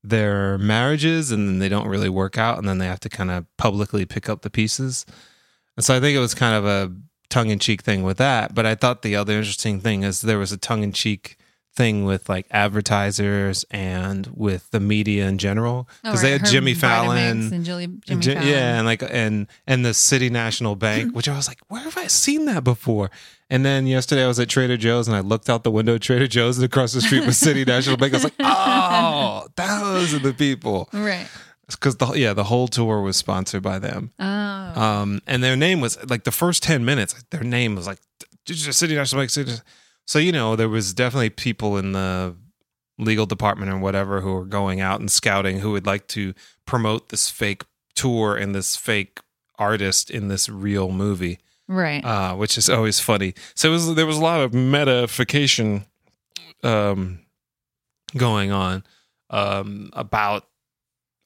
[SPEAKER 2] their marriages and then they don't really work out and then they have to kind of publicly pick up the pieces. And so I think it was kind of a tongue in cheek thing with that. But I thought the other interesting thing is there was a tongue in cheek thing with like advertisers and with the media in general because
[SPEAKER 1] Oh,
[SPEAKER 2] they had
[SPEAKER 1] her
[SPEAKER 2] Jimmy Fallon.
[SPEAKER 1] and Jilly, Jimmy
[SPEAKER 2] Ji-
[SPEAKER 1] Fallon.
[SPEAKER 2] yeah, and like and and the City National Bank, which I was like, where have I seen that before? And then yesterday I was at Trader Joe's and I looked out the window at Trader Joe's and across the street was City National Bank. I was like, oh, those are the people.
[SPEAKER 1] right.
[SPEAKER 2] Because the yeah the whole tour was sponsored by them.
[SPEAKER 1] Oh,
[SPEAKER 2] Um, and their name was like the first 10 minutes, their name was like City National Bank. City. So, you know, there was definitely people in the legal department or whatever who were going out and scouting who would like to promote this fake tour and this fake artist in this real movie,
[SPEAKER 1] right.
[SPEAKER 2] uh, which is always funny. So it was, there was a lot of metafication um, going on um, about,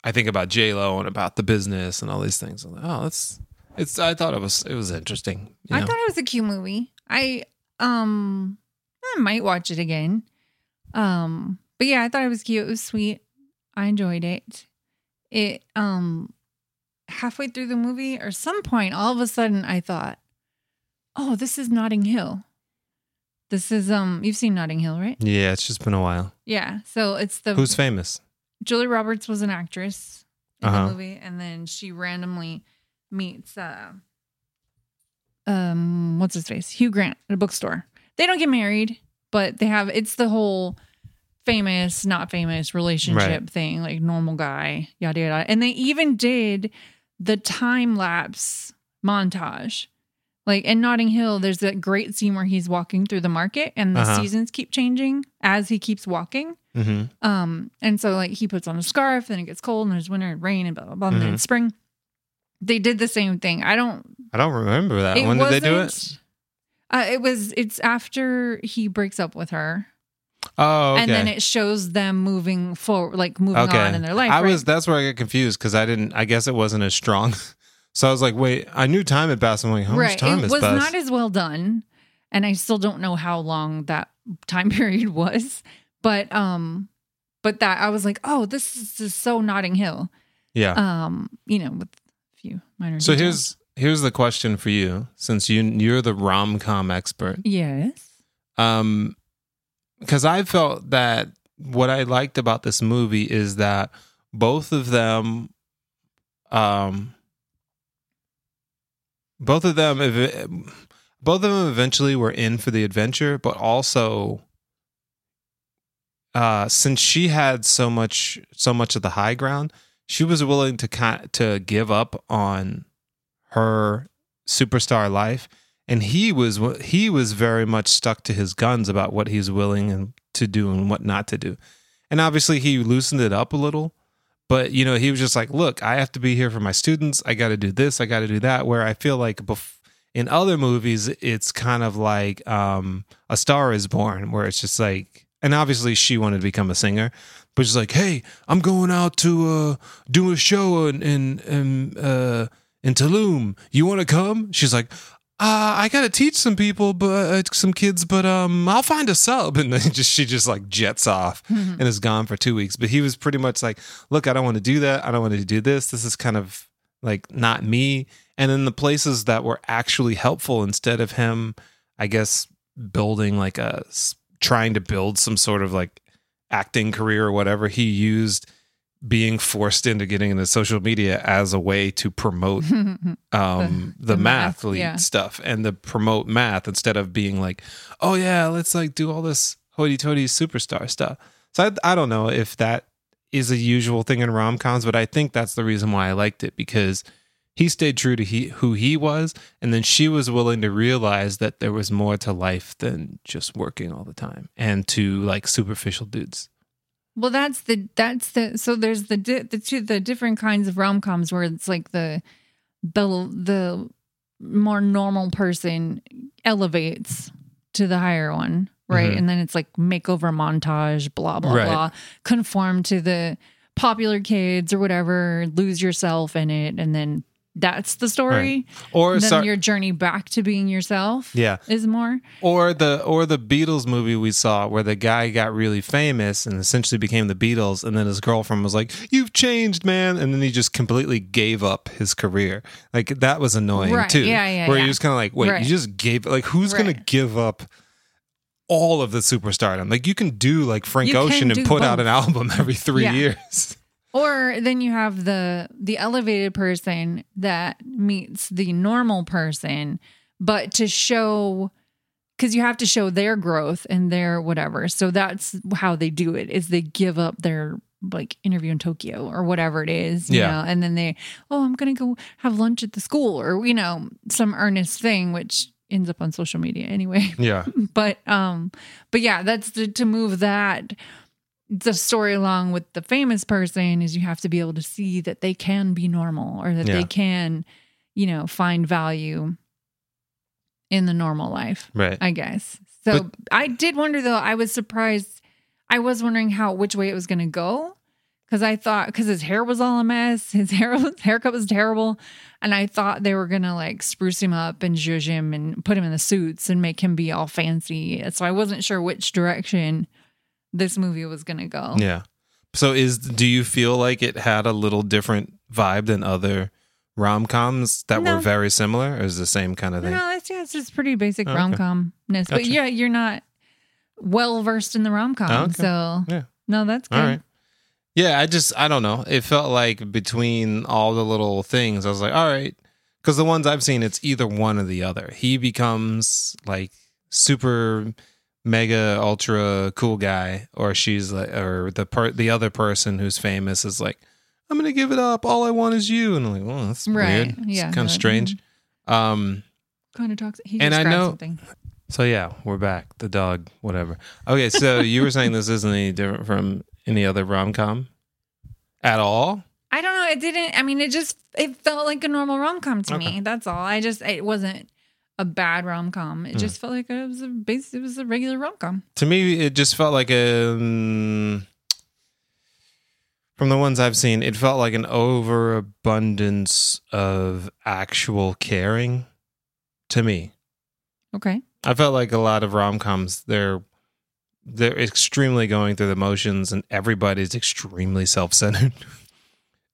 [SPEAKER 2] I think about J Lo and about the business and all these things. I'm like, oh, that's it's. I thought it was it was interesting. you
[SPEAKER 1] I
[SPEAKER 2] know?
[SPEAKER 1] thought it was a cute movie. I um I might watch it again. Um but yeah, I thought it was cute. It was sweet. I enjoyed it. It um halfway through the movie or some point all of a sudden I thought, "Oh, this is Notting Hill." This is um you've seen Notting Hill, right?
[SPEAKER 2] yeah, it's just been a while.
[SPEAKER 1] Yeah. So it's the
[SPEAKER 2] Who's famous?
[SPEAKER 1] Julie Roberts was an actress in
[SPEAKER 2] Uh-huh.
[SPEAKER 1] the movie, and then she randomly meets uh, um, what's his face, Hugh Grant at a bookstore. They don't get married, but they have it's the whole famous, not famous relationship
[SPEAKER 2] Right.
[SPEAKER 1] thing, like normal guy, yada yada. And they even did the time lapse montage. Like in Notting Hill, there's that great scene where he's walking through the market and the
[SPEAKER 2] Uh-huh.
[SPEAKER 1] seasons keep changing as he keeps walking.
[SPEAKER 2] Hmm
[SPEAKER 1] Um, and so like he puts on a scarf, and it gets cold, and there's winter and rain and blah blah blah, and then
[SPEAKER 2] Mhm.
[SPEAKER 1] it's spring. They did the same thing. I don't
[SPEAKER 2] I don't remember that. when did they do it?
[SPEAKER 1] Uh, it was it's after he breaks up with her,
[SPEAKER 2] Oh, okay.
[SPEAKER 1] and then it shows them moving forward, like moving
[SPEAKER 2] okay.
[SPEAKER 1] on in their life.
[SPEAKER 2] I
[SPEAKER 1] right?
[SPEAKER 2] was that's where I get confused because I didn't. I guess it wasn't as strong. So I was like, wait, I knew time had passed. I'm like, how much time
[SPEAKER 1] It
[SPEAKER 2] has
[SPEAKER 1] was
[SPEAKER 2] passed?
[SPEAKER 1] not as well done, and I still don't know how long that time period was. But um, but that I was like, oh, this is, this is so Notting Hill.
[SPEAKER 2] yeah.
[SPEAKER 1] Um, you know, with a few minor.
[SPEAKER 2] so
[SPEAKER 1] details.
[SPEAKER 2] here's here's the question for you, since you you're the rom com expert.
[SPEAKER 1] yes.
[SPEAKER 2] Um, because I felt that what I liked about this movie is that both of them, um, both of them, both of them eventually were in for the adventure, but also, uh, since she had so much, so much of the high ground, she was willing to kind to give up on her superstar life. And he was he was very much stuck to his guns about what he's willing to do and what not to do. And obviously he loosened it up a little but you know he was just like look i have to be here for my students. I got to do this. I got to do that. Where i feel like in other movies it's kind of like um a star is born where it's just like and obviously she wanted to become a singer but she's like hey i'm going out to uh do a show in in, in uh in Tulum. You want to come? She's like, uh, I gotta teach some people, but uh, some kids, but um, I'll find a sub. And then just she just like jets off and is gone for two weeks. But he was pretty much like, look, I don't want to do that. I don't want to do this. This is kind of like not me. And then the places that were actually helpful, instead of him, I guess building like a trying to build some sort of like acting career or whatever, he used being forced into getting into social media as a way to promote um the,
[SPEAKER 1] the
[SPEAKER 2] math,
[SPEAKER 1] math, yeah.
[SPEAKER 2] stuff and the promote math instead of being like oh yeah let's like do all this hoity-toity superstar stuff so I, I don't know if that is a usual thing in rom-coms but i think that's the reason why i liked it because he stayed true to he, who he was and then she was willing to realize that there was more to life than just working all the time and to like superficial dudes
[SPEAKER 1] Well, that's the that's the so there's the di- the two the different kinds of rom coms where it's like the the the more normal person elevates to the higher one, right?
[SPEAKER 2] Mhm.
[SPEAKER 1] And then it's like makeover montage, blah blah
[SPEAKER 2] Right.
[SPEAKER 1] blah, conform to the popular kids or whatever, lose yourself in it, and then that's the story.
[SPEAKER 2] or
[SPEAKER 1] then
[SPEAKER 2] sorry,
[SPEAKER 1] your journey back to being yourself
[SPEAKER 2] yeah
[SPEAKER 1] is more.
[SPEAKER 2] Or the or the Beatles movie we saw where the guy got really famous and essentially became the Beatles and then his girlfriend was like, "You've changed, man." And then he just completely gave up his career. Like that was annoying
[SPEAKER 1] Right.
[SPEAKER 2] too.
[SPEAKER 1] Yeah, yeah,
[SPEAKER 2] Where
[SPEAKER 1] yeah.
[SPEAKER 2] you just kind of like, "Wait,
[SPEAKER 1] Right.
[SPEAKER 2] you just gave like who's to give up all of the superstardom? Like you can do like Frank
[SPEAKER 1] You
[SPEAKER 2] Ocean and put out an album every 3
[SPEAKER 1] Yeah.
[SPEAKER 2] years."
[SPEAKER 1] Or then you have the the elevated person that meets the normal person, but to show because you have to show their growth and their whatever. So that's how they do it is they give up their like interview in Tokyo or whatever it is, you
[SPEAKER 2] Yeah.
[SPEAKER 1] know, and then they, oh, I'm gonna go have lunch at the school or you know, some earnest thing, which ends up on social media anyway
[SPEAKER 2] Yeah.
[SPEAKER 1] but um but yeah that's to, to move that the story along with the famous person is you have to be able to see that they can be normal or that
[SPEAKER 2] Yeah.
[SPEAKER 1] they can you know find value in the normal life
[SPEAKER 2] Right.
[SPEAKER 1] i guess so
[SPEAKER 2] But-
[SPEAKER 1] i did wonder though i was surprised i was wondering how which way it was going to go because i thought because his hair was all a mess his hair was, haircut was terrible and i thought they were going to like spruce him up and zhuzh him and put him in the suits and make him be all fancy so i wasn't sure which direction this movie was going to go
[SPEAKER 2] Yeah. So is do you feel like it had a little different vibe than other rom-coms that
[SPEAKER 1] No.
[SPEAKER 2] were very similar or is the same kind of thing?
[SPEAKER 1] no it's, yeah, it's just pretty basic oh,
[SPEAKER 2] Okay.
[SPEAKER 1] rom-com ness but yeah you're not well versed in the rom-com oh,
[SPEAKER 2] Okay.
[SPEAKER 1] so
[SPEAKER 2] Yeah.
[SPEAKER 1] no that's good
[SPEAKER 2] All right. Yeah, I just I don't know. It felt like between all the little things, I was like, all right, because the ones I've seen, it's either one or the other. He becomes like super mega ultra cool guy, or she's like, or the part the other person who's famous is like, I'm gonna give it up. All I want is you, and I'm like, well, that's
[SPEAKER 1] Right.
[SPEAKER 2] weird.
[SPEAKER 1] Yeah,
[SPEAKER 2] it's kind of strange. Um,
[SPEAKER 1] Kind of talks. He
[SPEAKER 2] And I know-
[SPEAKER 1] something.
[SPEAKER 2] so yeah, we're back. The dog, whatever. Okay, so you were saying this isn't any different from any other rom com at all.
[SPEAKER 1] I don't know. It didn't. I mean, it just it felt like a normal rom com to
[SPEAKER 2] Okay.
[SPEAKER 1] me. That's all. I just it wasn't a bad rom com. It
[SPEAKER 2] Hmm.
[SPEAKER 1] just felt like it was a base. It was a regular rom com.
[SPEAKER 2] To me, it just felt like a. um, from the ones I've seen, it felt like an overabundance of actual caring. To me,
[SPEAKER 1] Okay.
[SPEAKER 2] I felt like a lot of rom coms. They're they're extremely going through the motions, and everybody's extremely self centered.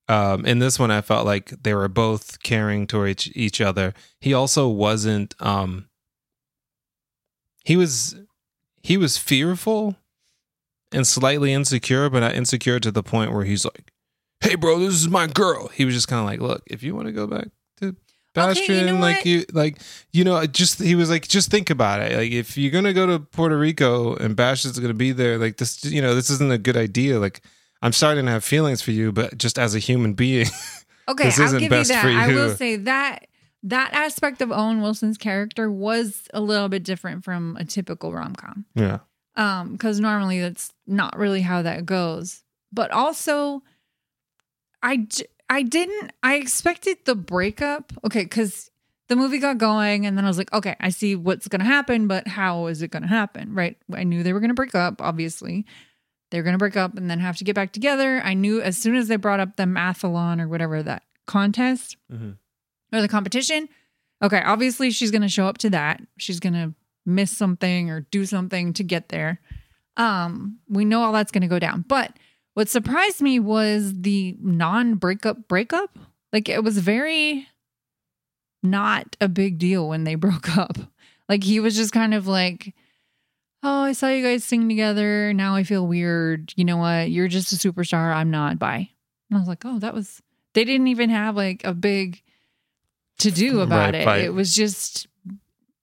[SPEAKER 2] Um, in this one, I felt like they were both caring toward each, each other. He also wasn't. Um, he was he was fearful and slightly insecure, but not insecure to the point where he's like, "Hey, bro, this is my girl." He was just kind of like, "Look, if you want to go back to Bastian,
[SPEAKER 1] know
[SPEAKER 2] like
[SPEAKER 1] what?
[SPEAKER 2] you, like you know, just he was like, just think about it. Like, if you're gonna go to Puerto Rico and Bastian's gonna be there, like this, you know, this isn't a good idea. Like, I'm starting to have feelings for you, but just as a human being,
[SPEAKER 1] Okay.
[SPEAKER 2] This
[SPEAKER 1] I'll
[SPEAKER 2] isn't
[SPEAKER 1] give you that.
[SPEAKER 2] for
[SPEAKER 1] I will say that that aspect of Owen Wilson's character was a little bit different from a typical rom com.
[SPEAKER 2] yeah,
[SPEAKER 1] um because normally that's not really how that goes but also I I didn't i expected the breakup okay because the movie got going and then i was like okay i see what's gonna happen but how is it gonna happen right i knew they were gonna break up obviously they're gonna break up and then have to get back together. I knew as soon as they brought up the mathalon or whatever that contest
[SPEAKER 2] Mhm.
[SPEAKER 1] or the competition okay obviously she's gonna show up to that. She's gonna miss something or do something to get there. Um we know all that's going to go down. But what surprised me was the non-breakup breakup. Like it was very not a big deal when they broke up. Like he was just kind of like oh i saw you guys sing together now i feel weird you know what you're just a superstar i'm not bye and i was like oh that was they didn't even have like a big to do about
[SPEAKER 2] Right,
[SPEAKER 1] it it was just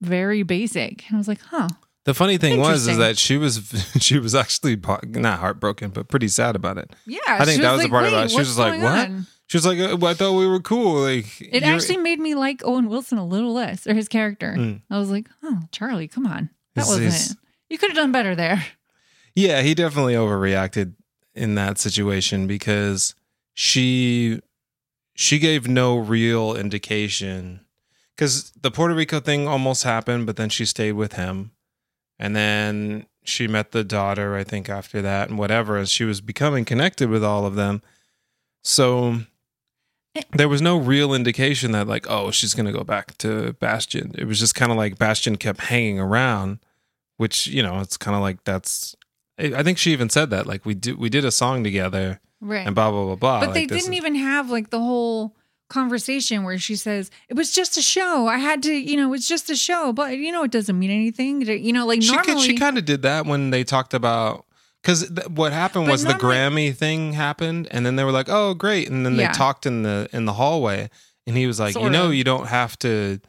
[SPEAKER 1] very basic and i was like huh
[SPEAKER 2] The funny thing was is that she was she was actually not heartbroken, but pretty sad about it.
[SPEAKER 1] Yeah,
[SPEAKER 2] I think
[SPEAKER 1] she
[SPEAKER 2] that was the part
[SPEAKER 1] "Wait,
[SPEAKER 2] about it. She was just like, "What?"
[SPEAKER 1] on?"
[SPEAKER 2] She was like, uh, "I thought we were cool." Like
[SPEAKER 1] It actually made me like Owen Wilson a little less, or his character.
[SPEAKER 2] Mm.
[SPEAKER 1] I was like, "Oh, Charlie, come on, that wasn't it. You could have done better there."
[SPEAKER 2] Yeah, he definitely overreacted in that situation because she she gave no real indication because the Puerto Rico thing almost happened, but then she stayed with him, and then she met the daughter. I think after that and whatever, as she was becoming connected with all of them, so. Eh. There was no real indication that, like, oh, she's gonna go back to Bastian. It was just kind of like Bastian kept hanging around, which you know, it's kind of like that's I think she even said that like we did we did a song together
[SPEAKER 1] Right.
[SPEAKER 2] and blah blah blah blah.
[SPEAKER 1] but
[SPEAKER 2] like,
[SPEAKER 1] they didn't
[SPEAKER 2] is-
[SPEAKER 1] even have like the whole conversation where she says it was just a show. I had to, you know, it's just a show, but you know, it doesn't mean anything. You know, like
[SPEAKER 2] She
[SPEAKER 1] normally.
[SPEAKER 2] could- she kind of did that when they talked about because th- what happened was the Grammy thing happened and then they were like oh great and then
[SPEAKER 1] Yeah.
[SPEAKER 2] they talked in the in the hallway and he was like you know
[SPEAKER 1] of.
[SPEAKER 2] you don't have to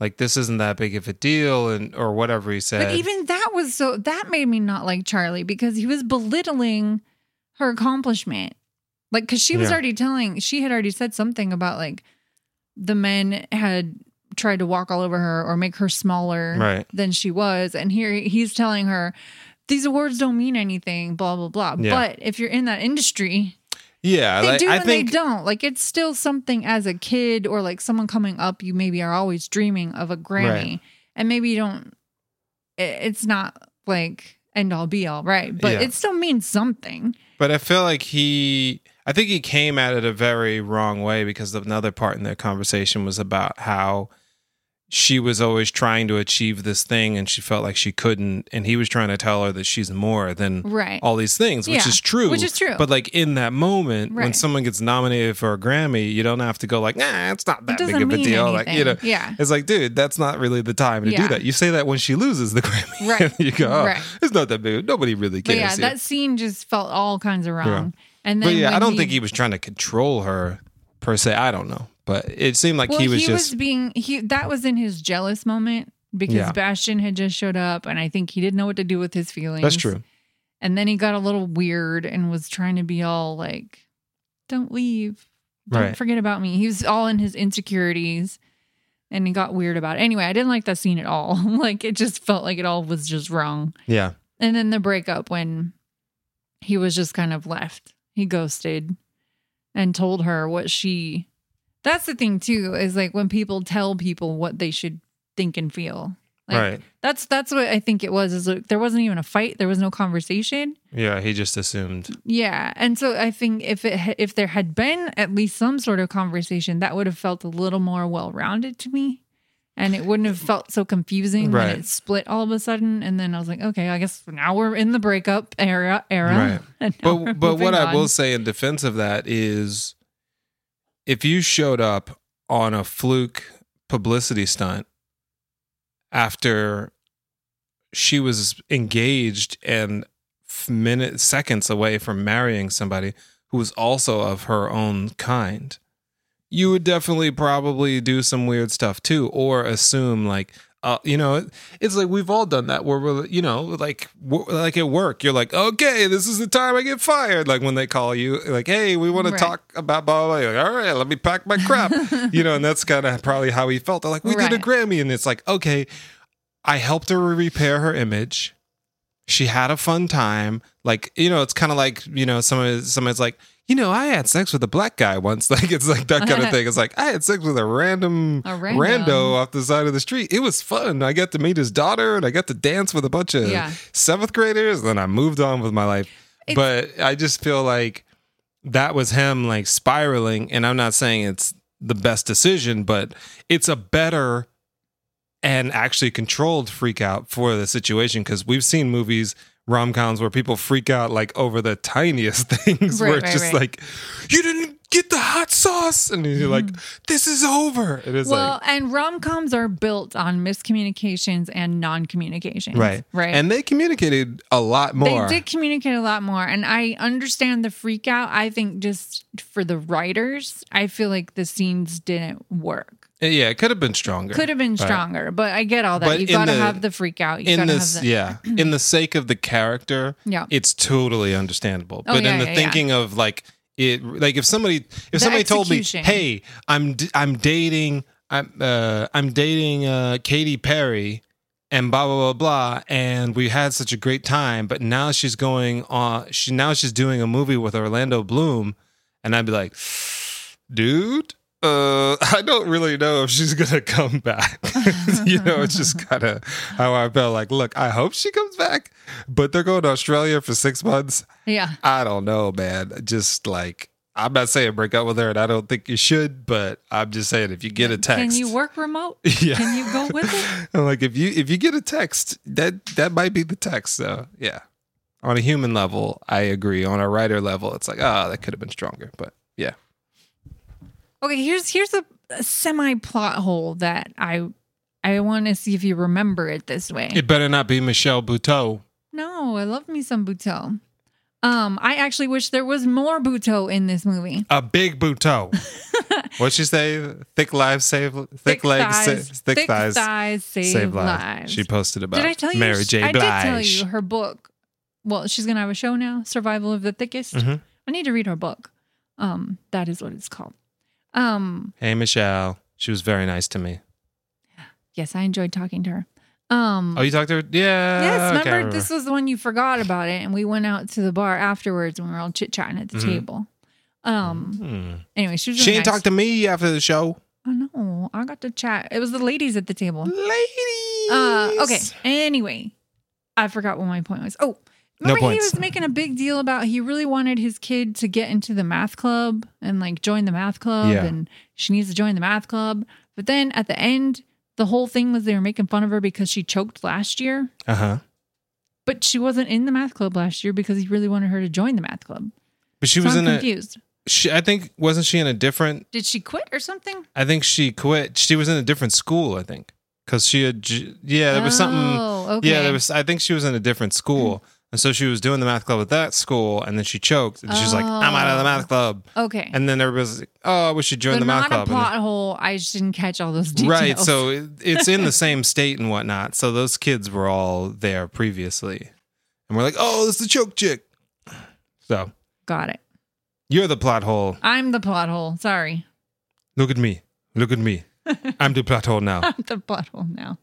[SPEAKER 2] like this isn't that big of a deal and or whatever he said.
[SPEAKER 1] But even that was so that made me not like Charlie because he was belittling her accomplishment. Like cuz she was
[SPEAKER 2] Yeah.
[SPEAKER 1] already telling she had already said something about like the men had tried to walk all over her or make her smaller
[SPEAKER 2] Right.
[SPEAKER 1] than she was and here he's telling her these awards don't mean anything blah blah blah.
[SPEAKER 2] Yeah.
[SPEAKER 1] But if you're in that industry,
[SPEAKER 2] yeah,
[SPEAKER 1] they
[SPEAKER 2] like,
[SPEAKER 1] do
[SPEAKER 2] I
[SPEAKER 1] and
[SPEAKER 2] think
[SPEAKER 1] they don't. Like it's still something as a kid or like someone coming up, you maybe are always dreaming of a Grammy,
[SPEAKER 2] Right.
[SPEAKER 1] and maybe you don't. It's not like end all be all, right? But
[SPEAKER 2] Yeah.
[SPEAKER 1] it still means something.
[SPEAKER 2] But I feel like he, I think he came at it a very wrong way because another part in their conversation was about how she was always trying to achieve this thing and she felt like she couldn't. And he was trying to tell her that she's more than
[SPEAKER 1] Right.
[SPEAKER 2] all these things, which
[SPEAKER 1] Yeah,
[SPEAKER 2] is true.
[SPEAKER 1] which is true.
[SPEAKER 2] But like in that moment, when someone gets nominated for a Grammy, you don't have to go like, nah, it's not
[SPEAKER 1] It
[SPEAKER 2] that big of a deal.
[SPEAKER 1] anything.
[SPEAKER 2] Like, you know,
[SPEAKER 1] yeah.
[SPEAKER 2] it's like, dude, that's not really the time to do that. You say that when she loses the Grammy.
[SPEAKER 1] Right.
[SPEAKER 2] you go, oh,
[SPEAKER 1] Right.
[SPEAKER 2] it's not that big. Nobody really
[SPEAKER 1] But
[SPEAKER 2] cares.
[SPEAKER 1] yeah,
[SPEAKER 2] here."
[SPEAKER 1] that scene just felt all kinds of wrong. And then
[SPEAKER 2] But yeah, I don't think he was trying to control her per se. I don't know, but it seemed like
[SPEAKER 1] well,
[SPEAKER 2] he was just
[SPEAKER 1] being he that was in his jealous moment because
[SPEAKER 2] Yeah.
[SPEAKER 1] Bastian had just showed up and I think he didn't know what to do with his feelings.
[SPEAKER 2] That's true.
[SPEAKER 1] And then he got a little weird and was trying to be all like, don't leave. Don't
[SPEAKER 2] Right.
[SPEAKER 1] forget about me. He was all in his insecurities and he got weird about it. Anyway, I didn't like that scene at all. like it just felt like it all was just wrong.
[SPEAKER 2] Yeah.
[SPEAKER 1] And then the breakup when he was just kind of left. He ghosted and told her what she That's the thing too is like when people tell people what they should think and feel. Like,
[SPEAKER 2] right.
[SPEAKER 1] That's that's what I think it was is like there wasn't even a fight, there was no conversation.
[SPEAKER 2] Yeah. He just assumed.
[SPEAKER 1] Yeah. And so I think if it if there had been at least some sort of conversation, that would have felt a little more well-rounded to me. And it wouldn't have felt so confusing when it split all of a sudden. And then I was like, okay, I guess now we're in the breakup era era.
[SPEAKER 2] Right.
[SPEAKER 1] And now we're
[SPEAKER 2] But but what
[SPEAKER 1] moving
[SPEAKER 2] I will say in defense of that is, if you showed up on a fluke publicity stunt after she was engaged and f- minute seconds away from marrying somebody who was also of her own kind, you would definitely probably do some weird stuff too, or assume like. Uh, you know, it's like we've all done that where we're, you know, like, like at work, you're like, okay, this is the time I get fired. Like when they call you, like, hey, we want
[SPEAKER 1] Right.
[SPEAKER 2] to talk about blah, blah, blah. Like, all right, let me pack my crap. you know, and that's kind of probably how he felt. They're like, we did a Grammy. And it's like, okay, I helped her repair her image. She had a fun time. Like, you know, it's kind of like, you know, someone somebody's like, you know, I had sex with a black guy once. Like, it's like that kind of thing. It's like, I had sex with a random
[SPEAKER 1] A random.
[SPEAKER 2] rando off the side of the street. It was fun. I got to meet his daughter and I got to dance with a bunch of
[SPEAKER 1] Yeah.
[SPEAKER 2] seventh graders. Then I moved on with my life.
[SPEAKER 1] It's-
[SPEAKER 2] but I just feel like that was him like spiraling. And I'm not saying it's the best decision, but it's a better and actually controlled freak out for the situation because we've seen movies rom coms where people freak out like over the tiniest things where
[SPEAKER 1] Right,
[SPEAKER 2] it's
[SPEAKER 1] right,
[SPEAKER 2] just
[SPEAKER 1] right.
[SPEAKER 2] like you didn't get the hot sauce and you're like this is over it is
[SPEAKER 1] Mm-hmm. Well,
[SPEAKER 2] like
[SPEAKER 1] and rom coms are built on miscommunications and non communications.
[SPEAKER 2] right
[SPEAKER 1] Right.
[SPEAKER 2] and they communicated a lot more
[SPEAKER 1] They did communicate a lot more. And I understand the freak out. I think just for the writers, I feel like the scenes didn't work.
[SPEAKER 2] Yeah it could have been stronger
[SPEAKER 1] Could have been
[SPEAKER 2] Right.
[SPEAKER 1] stronger, but I get all that.
[SPEAKER 2] But
[SPEAKER 1] you got to have the freak out. You
[SPEAKER 2] in this
[SPEAKER 1] have the,
[SPEAKER 2] yeah in the sake of the character
[SPEAKER 1] Yeah.
[SPEAKER 2] it's totally understandable
[SPEAKER 1] Oh,
[SPEAKER 2] but
[SPEAKER 1] yeah,
[SPEAKER 2] in the
[SPEAKER 1] yeah, yeah.
[SPEAKER 2] thinking of like it like if somebody if
[SPEAKER 1] The
[SPEAKER 2] somebody told me hey i'm i'm dating i'm uh i'm dating uh Katy Perry and blah blah blah blah and we had such a great time but now she's going on she now she's doing a movie with Orlando Bloom and I'd be like dude uh, I don't really know if she's gonna come back. you know, it's just kind of how I felt. Like, look, I hope she comes back, but they're going to Australia for six months.
[SPEAKER 1] yeah.
[SPEAKER 2] I don't know, man. Just like I'm not saying break up with her, and I don't think you should, but I'm just saying if you get a text,
[SPEAKER 1] Can you work remote?
[SPEAKER 2] Yeah.
[SPEAKER 1] Can you go with it?
[SPEAKER 2] I'm like if you if you get a text, that that might be the text. So yeah, on a human level, I agree. On a writer level, it's like, oh, that could have been stronger, but yeah.
[SPEAKER 1] Okay, here's here's a, a semi plot hole that I I want to see if you remember it this way.
[SPEAKER 2] It better not be Michelle Buteau.
[SPEAKER 1] no, I love me some Buteau. Um, I actually wish there was more Buteau in this movie.
[SPEAKER 2] A big Buteau. What'd she say? Thick lives save thick, legs, sa- thick, thighs,
[SPEAKER 1] save, thighs,
[SPEAKER 2] save
[SPEAKER 1] lives.
[SPEAKER 2] lives. She posted about
[SPEAKER 1] did I tell you?
[SPEAKER 2] Mary J.
[SPEAKER 1] I
[SPEAKER 2] Blige.
[SPEAKER 1] did tell you her book. Well, she's gonna have a show now, Survival of the Thickest.
[SPEAKER 2] Mhm.
[SPEAKER 1] I need to read her book. Um, that is what it's called. Um,
[SPEAKER 2] Hey Michelle, she was very nice to me.
[SPEAKER 1] yes, I enjoyed talking to her. Um,
[SPEAKER 2] Oh, you talked to her? Yeah.
[SPEAKER 1] Yes,
[SPEAKER 2] okay, I
[SPEAKER 1] remember this was the one you forgot about it, and we went out to the bar afterwards and we were all chit chatting at the
[SPEAKER 2] Mhm.
[SPEAKER 1] table. Um.
[SPEAKER 2] Hmm.
[SPEAKER 1] Anyway, she was.
[SPEAKER 2] She
[SPEAKER 1] really
[SPEAKER 2] ain't
[SPEAKER 1] nice.
[SPEAKER 2] talked to me after the show.
[SPEAKER 1] Oh know. I got to chat. It was the ladies at the table.
[SPEAKER 2] Ladies.
[SPEAKER 1] Uh. Okay. Anyway, I forgot what my point was. Oh.
[SPEAKER 2] No
[SPEAKER 1] Remember he was making a big deal about he really wanted his kid to get into the math club and like join the math club
[SPEAKER 2] Yeah.
[SPEAKER 1] and she needs to join the math club. But then at the end, the whole thing was they were making fun of her because she choked last year.
[SPEAKER 2] Uh huh.
[SPEAKER 1] But she wasn't in the math club last year because he really wanted her to join the math club.
[SPEAKER 2] But she
[SPEAKER 1] So
[SPEAKER 2] was
[SPEAKER 1] I'm
[SPEAKER 2] in
[SPEAKER 1] confused.
[SPEAKER 2] a. She, I think wasn't she in a different?
[SPEAKER 1] Did she quit or something?
[SPEAKER 2] I think she quit. She was in a different school. I think because she had. Yeah, there was something.
[SPEAKER 1] Oh, okay.
[SPEAKER 2] Yeah, there was. I think she was in a different school. And so she was doing the math club at that school, and then she choked, and she's like, "I'm out of the math oh. club."
[SPEAKER 1] Okay.
[SPEAKER 2] And then everybody's like, "Oh, we should join the math
[SPEAKER 1] not
[SPEAKER 2] club."
[SPEAKER 1] a
[SPEAKER 2] And then-
[SPEAKER 1] plot hole. I just didn't catch all those details.
[SPEAKER 2] Right. So it, it's in the same state and whatnot. So those kids were all there previously. And we're like, oh, it's the choke chick. So
[SPEAKER 1] got it.
[SPEAKER 2] you're the plot hole.
[SPEAKER 1] I'm the plot hole. Sorry,
[SPEAKER 2] Look at me. Look at me. I'm the plot hole now.
[SPEAKER 1] I'm the plot hole now.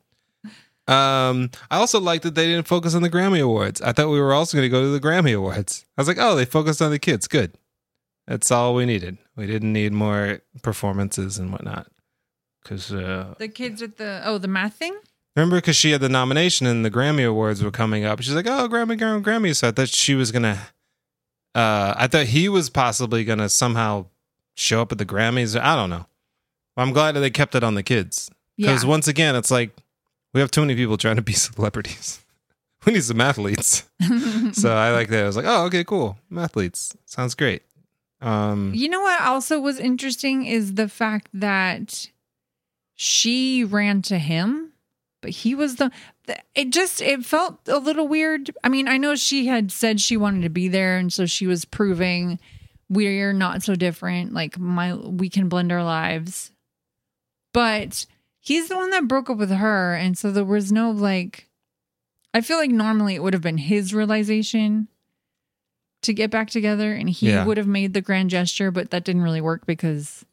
[SPEAKER 2] Um, I also liked that they didn't focus on the Grammy Awards. I thought we were also going to go to the Grammy Awards. I was like, oh, they focused on the kids. Good. That's all we needed. We didn't need more performances and whatnot. Because uh,
[SPEAKER 1] The kids with the oh the math thing.
[SPEAKER 2] Remember, because she had the nomination and the Grammy Awards were coming up. She's like, "Oh, Grammy, Grammy, Grammy." So I thought she was gonna. Uh, I thought he was possibly gonna somehow show up at the Grammys. I don't know. I'm glad that they kept it on the kids because
[SPEAKER 1] Yeah.
[SPEAKER 2] once again, it's like we have too many people trying to be celebrities. we need some athletes. so I like that. I was like, "Oh, okay, cool, athletes sounds great." Um,
[SPEAKER 1] You know what also was interesting is the fact that she ran to him, but he was the, the it just it felt a little weird. I mean, I know she had said she wanted to be there and so she was proving we're not so different, like my we can blend our lives. But he's the one that broke up with her and so there was no like I feel like normally it would have been his realization to get back together and he
[SPEAKER 2] Yeah.
[SPEAKER 1] would have made the grand gesture but that didn't really work because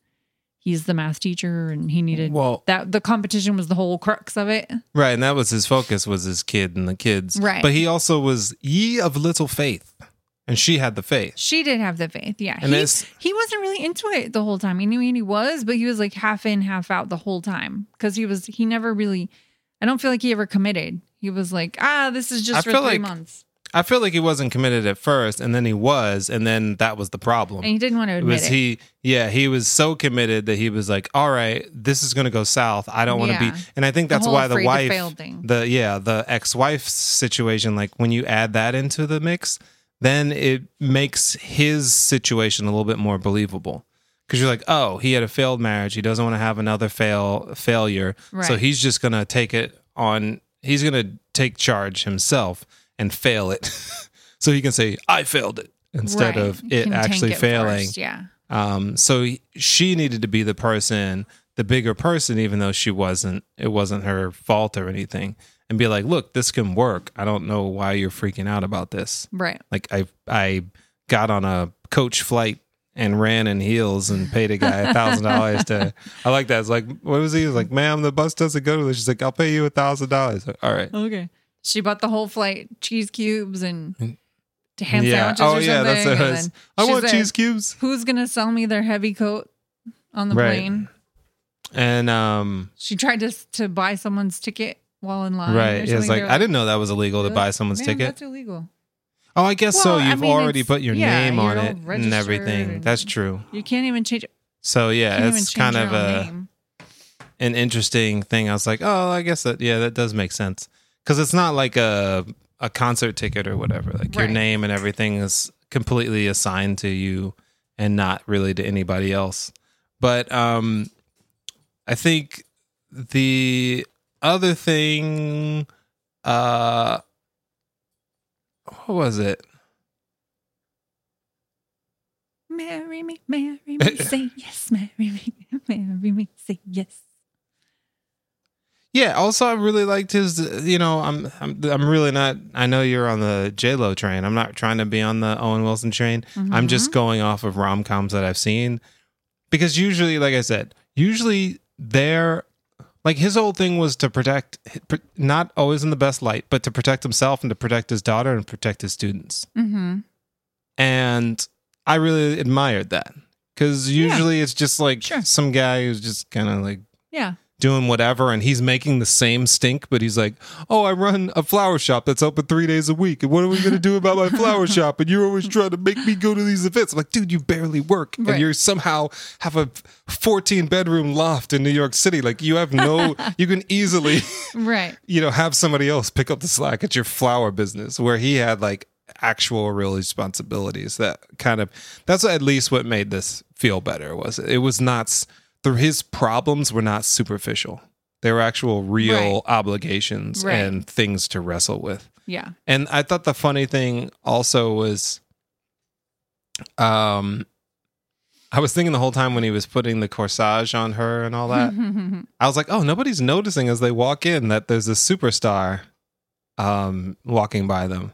[SPEAKER 1] he's the math teacher and he needed
[SPEAKER 2] well,
[SPEAKER 1] that the competition was the whole crux of it
[SPEAKER 2] Right, and that was his focus was his kid and the kids.
[SPEAKER 1] Right.
[SPEAKER 2] But he also was ye of little faith. And she had the faith.
[SPEAKER 1] she did have the faith yeah
[SPEAKER 2] And
[SPEAKER 1] he, he wasn't really into it the whole time he knew he was but he was like half in half out the whole time because he was he never really i don't feel like he ever committed he was like ah this is just
[SPEAKER 2] I
[SPEAKER 1] for three
[SPEAKER 2] like-
[SPEAKER 1] months
[SPEAKER 2] I feel like he wasn't committed at first, and then he was, and then that was the problem.
[SPEAKER 1] and he didn't want to
[SPEAKER 2] It
[SPEAKER 1] admit
[SPEAKER 2] was
[SPEAKER 1] it
[SPEAKER 2] he yeah, he was so committed that he was like, All right, this is gonna go south. I don't want to
[SPEAKER 1] Yeah.
[SPEAKER 2] be and I think that's
[SPEAKER 1] whole
[SPEAKER 2] why the wife the yeah, the ex wife situation, like when you add that into the mix, then it makes his situation a little bit more believable. Because you're like, oh, he had a failed marriage. He doesn't want to have another fail failure. So he's just gonna take it on. He's gonna take charge himself and fail it, so he can say, "I failed it," instead
[SPEAKER 1] Right.
[SPEAKER 2] of it actually
[SPEAKER 1] it
[SPEAKER 2] failing.
[SPEAKER 1] first, yeah
[SPEAKER 2] Um, so he- she needed to be the person, the bigger person, even though she wasn't. It wasn't her fault or anything, and be like, "Look, this can work. I don't know why you're freaking out about this.
[SPEAKER 1] right
[SPEAKER 2] Like, I I got on a coach flight and ran in heels and paid a guy a thousand dollars to. I like that. It's like, what was he? He was like, "Ma'am, the bus doesn't go to this." She's like, "I'll pay you a thousand dollars." All right.
[SPEAKER 1] Okay. She bought the whole flight, cheese cubes and ham
[SPEAKER 2] yeah.
[SPEAKER 1] sandwiches
[SPEAKER 2] Oh
[SPEAKER 1] or
[SPEAKER 2] yeah.
[SPEAKER 1] something.
[SPEAKER 2] That's what it
[SPEAKER 1] and
[SPEAKER 2] was. I want
[SPEAKER 1] said,
[SPEAKER 2] cheese cubes.
[SPEAKER 1] Who's gonna sell me their heavy coat on the
[SPEAKER 2] Right.
[SPEAKER 1] plane?
[SPEAKER 2] And um.
[SPEAKER 1] She tried to to buy someone's ticket while in line.
[SPEAKER 2] Right. Yeah, it's like
[SPEAKER 1] They're
[SPEAKER 2] I didn't know that was illegal to
[SPEAKER 1] "Really?
[SPEAKER 2] buy someone's ticket.
[SPEAKER 1] That's illegal.
[SPEAKER 2] Oh, I guess so.
[SPEAKER 1] Well, I
[SPEAKER 2] You've
[SPEAKER 1] mean,
[SPEAKER 2] already put your
[SPEAKER 1] yeah,
[SPEAKER 2] name on it and everything.
[SPEAKER 1] and-
[SPEAKER 2] That's true.
[SPEAKER 1] You can't even change.
[SPEAKER 2] It.
[SPEAKER 1] So
[SPEAKER 2] yeah, it's kind of a
[SPEAKER 1] name.
[SPEAKER 2] an interesting thing. I was like, oh, I guess that yeah, that does make sense because it's not like a a concert ticket or whatever. Like your name and everything is completely assigned to you and not really to anybody else. But um, I think the other thing, uh, what was it?
[SPEAKER 1] Marry me, marry me, say yes. Marry me, marry me, say yes.
[SPEAKER 2] Yeah. Also, I really liked his. You know, I'm I'm I'm really not. I know you're on the J Lo train. I'm not trying to be on the Owen Wilson train. I'm just going off of rom coms that I've seen, because usually, like I said, usually they're like his whole thing was to protect, not always in the best light, but to protect himself and to protect his daughter and protect his students.
[SPEAKER 1] Mm-hmm.
[SPEAKER 2] And I really admired that because usually it's just like
[SPEAKER 1] Sure.
[SPEAKER 2] some guy who's just kind of like
[SPEAKER 1] Yeah.
[SPEAKER 2] Doing whatever and he's making the same stink but he's like oh i run a flower shop that's open three days a week and what are we going to do about my flower shop and you're always trying to make me go to these events i'm like dude you barely work
[SPEAKER 1] Right.
[SPEAKER 2] and you're somehow have a 14 bedroom loft in new york city like you have no you can easily
[SPEAKER 1] Right.
[SPEAKER 2] you know have somebody else pick up the slack at your flower business where he had like actual real responsibilities that kind of that's at least what made this feel better was it, it was not the, his problems were not superficial they were actual real
[SPEAKER 1] Right.
[SPEAKER 2] obligations
[SPEAKER 1] Right.
[SPEAKER 2] and things to wrestle with
[SPEAKER 1] Yeah.
[SPEAKER 2] And I thought the funny thing also was, um, I was thinking the whole time when he was putting the corsage on her and all that. I was like, oh, nobody's noticing as they walk in that there's a superstar um, walking by them.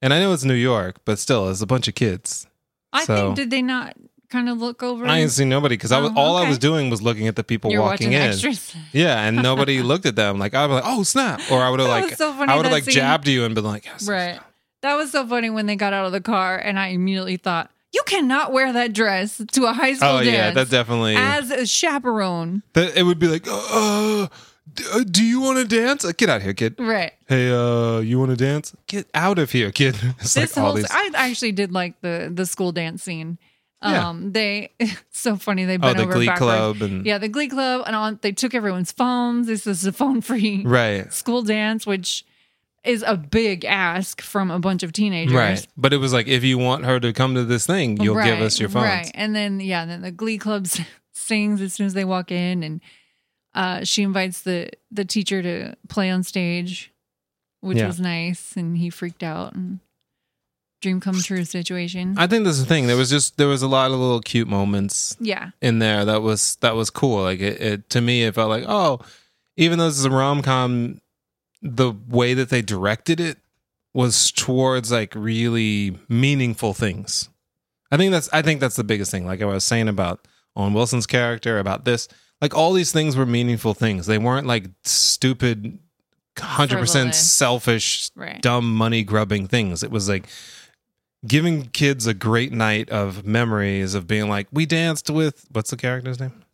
[SPEAKER 2] And I know it's New York, but still, there's a bunch of kids.
[SPEAKER 1] I
[SPEAKER 2] So-
[SPEAKER 1] think did they not kind of look over?
[SPEAKER 2] I didn't see nobody because I was
[SPEAKER 1] Oh,
[SPEAKER 2] all I
[SPEAKER 1] okay.
[SPEAKER 2] was doing was looking at the people
[SPEAKER 1] You're
[SPEAKER 2] walking
[SPEAKER 1] watching
[SPEAKER 2] in.
[SPEAKER 1] extras.
[SPEAKER 2] Yeah, and nobody looked at them. Like I was like, oh snap, or I would have
[SPEAKER 1] That
[SPEAKER 2] like
[SPEAKER 1] was so funny,
[SPEAKER 2] I would have like
[SPEAKER 1] scene.
[SPEAKER 2] jabbed you and been like, yes,
[SPEAKER 1] Right. That was so funny when they got out of the car, and I immediately thought, "You cannot wear that dress to a high school
[SPEAKER 2] Oh
[SPEAKER 1] dance
[SPEAKER 2] yeah, that definitely.
[SPEAKER 1] as a chaperone."
[SPEAKER 2] that it would be like, uh, d- uh, do you want to dance? Uh, Get out of here, kid.
[SPEAKER 1] Right.
[SPEAKER 2] Hey, uh, you want to dance? Get out of here, kid. It's
[SPEAKER 1] This
[SPEAKER 2] like all
[SPEAKER 1] whole
[SPEAKER 2] these.
[SPEAKER 1] I actually did like the the school dance scene.
[SPEAKER 2] Yeah.
[SPEAKER 1] Um, they it's so funny. They
[SPEAKER 2] oh,
[SPEAKER 1] bent
[SPEAKER 2] the
[SPEAKER 1] over
[SPEAKER 2] Glee
[SPEAKER 1] backwards.
[SPEAKER 2] Club and
[SPEAKER 1] Yeah, the Glee Club, and on they took everyone's phones. This is a phone free
[SPEAKER 2] right,
[SPEAKER 1] school dance, which is a big ask from a bunch of teenagers.
[SPEAKER 2] right. But it was like, if you want her to come to this thing, you'll give us your phones.
[SPEAKER 1] Right. And then yeah, then the Glee Club sings as soon as they walk in, and uh, she invites the the teacher to play on stage, which
[SPEAKER 2] Yeah.
[SPEAKER 1] was nice, and he freaked out and dream come true situation.
[SPEAKER 2] I think that's the thing. There was just there was a lot of little cute moments
[SPEAKER 1] yeah.
[SPEAKER 2] in there that was that was cool. Like it, it to me, it felt like oh, even though this is a rom com, the way that they directed it was towards like really meaningful things. I think that's I think that's the biggest thing. Like I was saying about Owen Wilson's character, about this, like all these things were meaningful things. They weren't like stupid, hundred percent selfish,
[SPEAKER 1] Right.
[SPEAKER 2] dumb money grubbing things. It was like giving kids a great night of memories of being like, we danced with what's the character's name?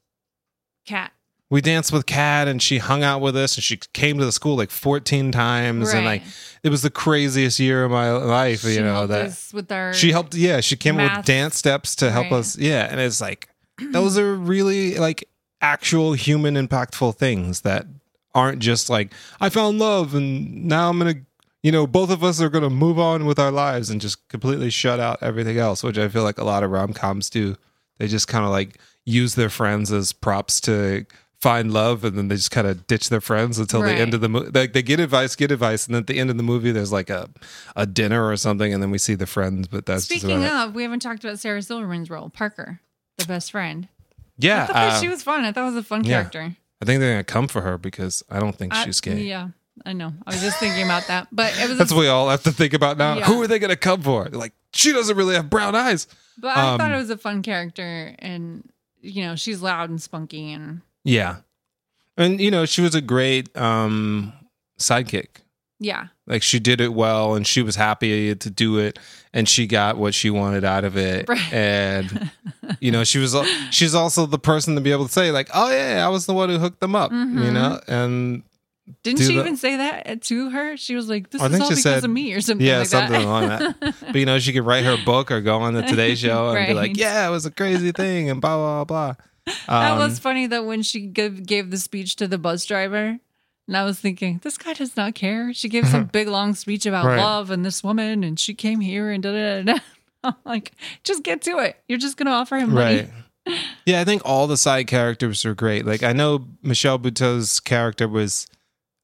[SPEAKER 1] Kat.
[SPEAKER 2] We danced with Kat and she hung out with us and she came to the school like 14 times and like it was the craziest year of my life,
[SPEAKER 1] She
[SPEAKER 2] you know, that
[SPEAKER 1] with our
[SPEAKER 2] she helped yeah, she came up
[SPEAKER 1] math.
[SPEAKER 2] with dance steps to help
[SPEAKER 1] Right.
[SPEAKER 2] us. Yeah, and it's like those are really like actual human impactful things that aren't just like I found love and now I'm going to you know, both of us are going to move on with our lives and just completely shut out everything else, which I feel like a lot of rom-coms do. They just kind of like use their friends as props to find love and then they just kind of ditch their friends until the end of the movie. Like they get advice, get advice, and then at the end of the movie there's like a a dinner or something and then we see the friends, but that's just
[SPEAKER 1] Speaking
[SPEAKER 2] about it.
[SPEAKER 1] of, we haven't talked about Sarah Silverman's role, Parker, the best friend.
[SPEAKER 2] Yeah,
[SPEAKER 1] I thought
[SPEAKER 2] uh,
[SPEAKER 1] she was fun. I thought it was a fun
[SPEAKER 2] yeah.
[SPEAKER 1] character.
[SPEAKER 2] I think they're gonna come for her because I don't think
[SPEAKER 1] I-
[SPEAKER 2] she's gay.
[SPEAKER 1] Yeah, I know. I was just thinking about that, but it was.
[SPEAKER 2] That's
[SPEAKER 1] a,
[SPEAKER 2] what we all have to think about now.
[SPEAKER 1] Yeah.
[SPEAKER 2] Who are they gonna come for? They're like, she doesn't really have brown eyes.
[SPEAKER 1] but I thought
[SPEAKER 2] um,
[SPEAKER 1] it was a fun character, and you know, she's loud and spunky, and
[SPEAKER 2] Yeah, and you know she was a great um sidekick.
[SPEAKER 1] yeah,
[SPEAKER 2] Like she did it well, and she was happy to do it, and she got what she wanted out of it.
[SPEAKER 1] Right.
[SPEAKER 2] And you know, she was she's also the person to be able to say like, "Oh yeah, I was the one who hooked them up," you
[SPEAKER 1] Mhm.
[SPEAKER 2] know. And
[SPEAKER 1] didn't she
[SPEAKER 2] the-
[SPEAKER 1] even say that to her? She was like, "This
[SPEAKER 2] I
[SPEAKER 1] is
[SPEAKER 2] think
[SPEAKER 1] all
[SPEAKER 2] she
[SPEAKER 1] because
[SPEAKER 2] said-
[SPEAKER 1] of me," or something
[SPEAKER 2] yeah,
[SPEAKER 1] like
[SPEAKER 2] something
[SPEAKER 1] that.
[SPEAKER 2] along that. But you know, she could write her book or go on the Today Show and be like, "Yeah, it was a crazy thing," and blah blah blah.
[SPEAKER 1] that
[SPEAKER 2] Um,
[SPEAKER 1] was funny that when she gave, gave the speech to the bus driver, and I was thinking, this guy does not care. She gave some big long speech about
[SPEAKER 2] Right.
[SPEAKER 1] love and this woman, and she came here and da da da. da. I'm like, just get to it. You're just gonna offer him money.
[SPEAKER 2] right. Yeah, I think all the side characters are great. Like I know Michelle Buteau's character was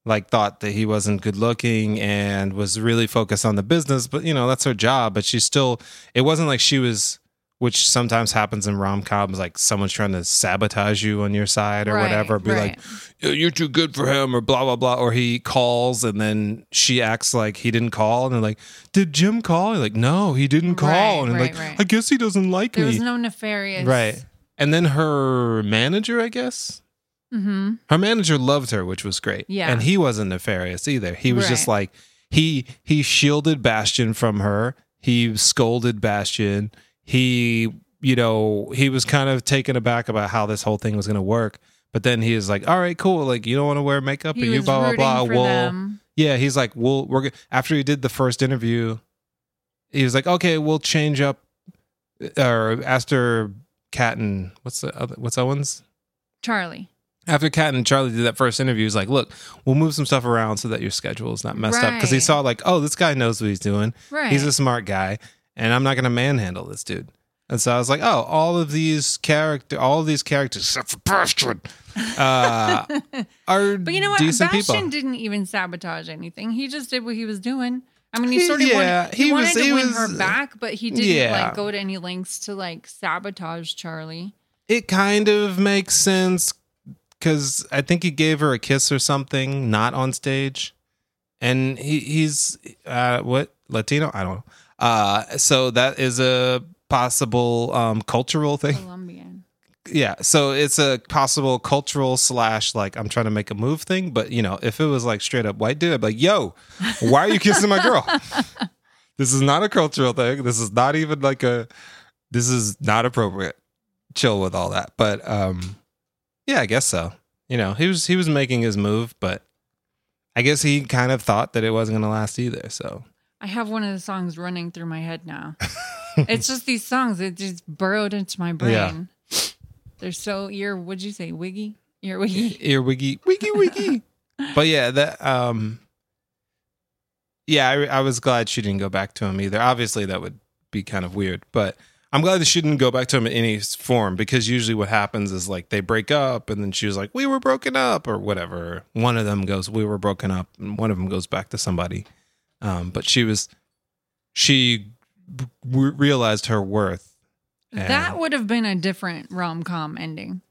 [SPEAKER 2] like thought that he wasn't good looking and was really focused on the business, but you know, that's her job, but she still it wasn't like she was which sometimes happens in rom-coms like someone's trying to sabotage you on your side or
[SPEAKER 1] Right,
[SPEAKER 2] whatever be
[SPEAKER 1] right.
[SPEAKER 2] like you're too good for him or blah blah blah or he calls and then she acts like he didn't call and they're like did jim call? You're like no he didn't call.
[SPEAKER 1] Right,
[SPEAKER 2] and
[SPEAKER 1] right,
[SPEAKER 2] like i guess he doesn't like
[SPEAKER 1] There
[SPEAKER 2] me.
[SPEAKER 1] was no nefarious.
[SPEAKER 2] right. And then her manager i guess
[SPEAKER 1] Mm-hmm.
[SPEAKER 2] her manager loved her which was great.
[SPEAKER 1] Yeah.
[SPEAKER 2] and he wasn't nefarious either. He was just like he he shielded bastian from her. He scolded bastian. He you know he was kind of taken aback about how this whole thing was going to work. But then he is like all right cool. Like you don't want to wear makeup
[SPEAKER 1] He
[SPEAKER 2] or you blah blah blah. we'll
[SPEAKER 1] them.
[SPEAKER 2] yeah he's like we'll we're go- after he did the first interview he was like okay we'll change up or after Kat and what's the other what's Owens
[SPEAKER 1] Charlie.
[SPEAKER 2] After Kat and Charlie did that first interview, he's like, "Look, we'll move some stuff around so that your schedule is not messed up." Because he saw like, "Oh, this guy knows what he's doing.
[SPEAKER 1] Right.
[SPEAKER 2] He's a smart guy, and I'm not going to manhandle this dude." And so I was like, oh, all of these character, all of these characters, except for Bastian, uh, are
[SPEAKER 1] But you know what? Bastian
[SPEAKER 2] people.
[SPEAKER 1] didn't even sabotage anything. He just did what he was doing. I mean, he sort of
[SPEAKER 2] yeah,
[SPEAKER 1] wanted, he,
[SPEAKER 2] he
[SPEAKER 1] wanted
[SPEAKER 2] was-
[SPEAKER 1] to win
[SPEAKER 2] was-
[SPEAKER 1] her back, but he didn't
[SPEAKER 2] Yeah.
[SPEAKER 1] like go to any lengths to like sabotage Charlie.
[SPEAKER 2] It kind of makes sense because I think he gave her a kiss or something, not on stage, and he he's uh, what Latino? I don't know. Uh, so that is a possible um, cultural thing.
[SPEAKER 1] Colombian.
[SPEAKER 2] yeah so it's a possible cultural slash like i'm trying to make a move thing but you know if it was like straight up white dude i'd be like yo why are you kissing my girl this is not a cultural thing this is not even like a this is not appropriate chill with all that but um yeah i guess so you know he was he was making his move but i guess he kind of thought that it wasn't going to last either so
[SPEAKER 1] I have one of the songs running through my head now. it's just these songs that just burrowed into my brain. They're so ear. What'd you say? Wiggy? Ear wiggy.
[SPEAKER 2] ear wiggy wiggy wiggy but yeah that um yeah I, I was glad she didn't go back to him either obviously that would be kind of weird but i'm glad that she didn't go back to him in any form because usually what happens is like they break up and then she was like we were broken up or whatever. One of them goes we were broken up and one of them goes back to somebody. Um but she was she w- realized her worth.
[SPEAKER 1] That would have been a different rom com ending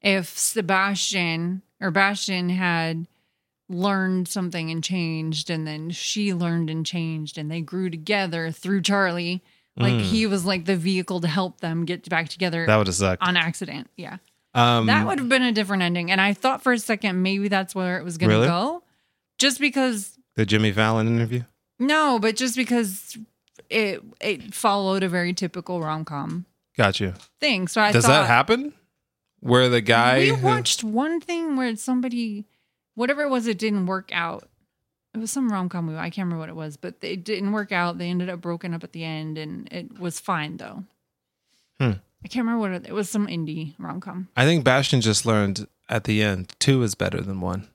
[SPEAKER 1] if Sebastian or Bastian had learned something and changed, and then she learned and changed, and they grew together through Charlie. Like
[SPEAKER 2] Mm.
[SPEAKER 1] he was like the vehicle to help them get back together
[SPEAKER 2] that would have sucked
[SPEAKER 1] on accident. Yeah.
[SPEAKER 2] um
[SPEAKER 1] that would have been a different ending. And I thought for a second maybe that's where it was going to
[SPEAKER 2] Really?
[SPEAKER 1] go. Just because,
[SPEAKER 2] the jimmy fallon interview
[SPEAKER 1] no, but just because it it followed a very typical rom com
[SPEAKER 2] got you
[SPEAKER 1] thing. So I
[SPEAKER 2] Does
[SPEAKER 1] thought,
[SPEAKER 2] that happen? Where the guy
[SPEAKER 1] We
[SPEAKER 2] who-
[SPEAKER 1] watched one thing where somebody, whatever it was, it didn't work out. It was some rom com movie. I can't remember what it was, but it didn't work out. They ended up broken up at the end, and it was fine though.
[SPEAKER 2] Hmm.
[SPEAKER 1] I can't remember what it, it was. Some indie rom com.
[SPEAKER 2] I think Bastian just learned at the end two is better than one.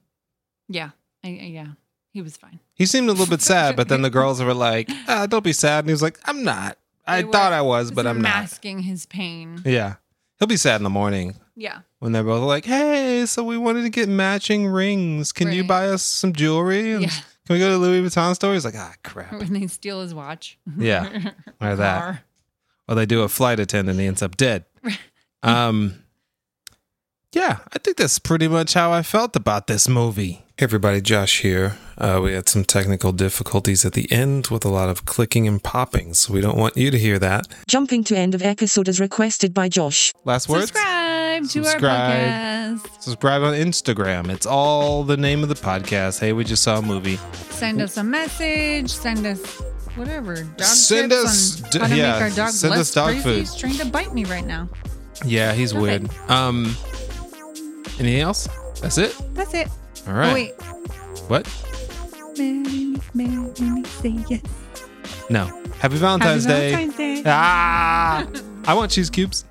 [SPEAKER 1] Yeah, I, I- yeah, he was fine.
[SPEAKER 2] He seemed a little bit sad, but then the girls were like, ah, "Don't be sad," and he was like, "I'm not. I
[SPEAKER 1] They were-
[SPEAKER 2] thought I was, but I'm not."
[SPEAKER 1] masking his pain.
[SPEAKER 2] Yeah, he'll be sad in the morning
[SPEAKER 1] Yeah,
[SPEAKER 2] when they're both like, "Hey, so we wanted to get matching rings. Can you
[SPEAKER 1] Right.
[SPEAKER 2] buy us some jewelry? And
[SPEAKER 1] yeah.
[SPEAKER 2] Can we go to Louis Vuitton store?" He's like, "Ah, crap."
[SPEAKER 1] When they steal his watch.
[SPEAKER 2] Yeah, or that.
[SPEAKER 1] Car.
[SPEAKER 2] Or they do a flight attendant, and he ends up dead. Um, yeah, I think that's pretty much how I felt about this movie. Hey everybody, Josh here. Uh, we had some technical difficulties at the end with a lot of clicking and popping, so we don't want you to hear that.
[SPEAKER 3] Jumping to end of episode as requested by Josh.
[SPEAKER 2] Last words?
[SPEAKER 1] Subscribe to
[SPEAKER 2] Subscribe.
[SPEAKER 1] our podcast.
[SPEAKER 2] Subscribe on Instagram. It's all the name of the podcast. Hey, we just saw a movie.
[SPEAKER 1] Send us a message. Send us whatever. Dog
[SPEAKER 2] Send
[SPEAKER 1] tips
[SPEAKER 2] us-
[SPEAKER 1] on
[SPEAKER 2] d-
[SPEAKER 1] how to
[SPEAKER 2] yeah,
[SPEAKER 1] make our dog
[SPEAKER 2] send
[SPEAKER 1] less
[SPEAKER 2] us dog
[SPEAKER 1] crazy.
[SPEAKER 2] food.
[SPEAKER 1] He's trying to bite me right now.
[SPEAKER 2] Yeah, he's
[SPEAKER 1] Okay.
[SPEAKER 2] weird. Um, anything else? That's it.
[SPEAKER 1] That's it.
[SPEAKER 2] All right.
[SPEAKER 1] Wait.
[SPEAKER 2] What?
[SPEAKER 1] Marry me, say yes.
[SPEAKER 2] No. Happy Valentine's
[SPEAKER 1] Happy
[SPEAKER 2] Day.
[SPEAKER 1] Valentine's Day.
[SPEAKER 2] Ah, I want cheese cubes.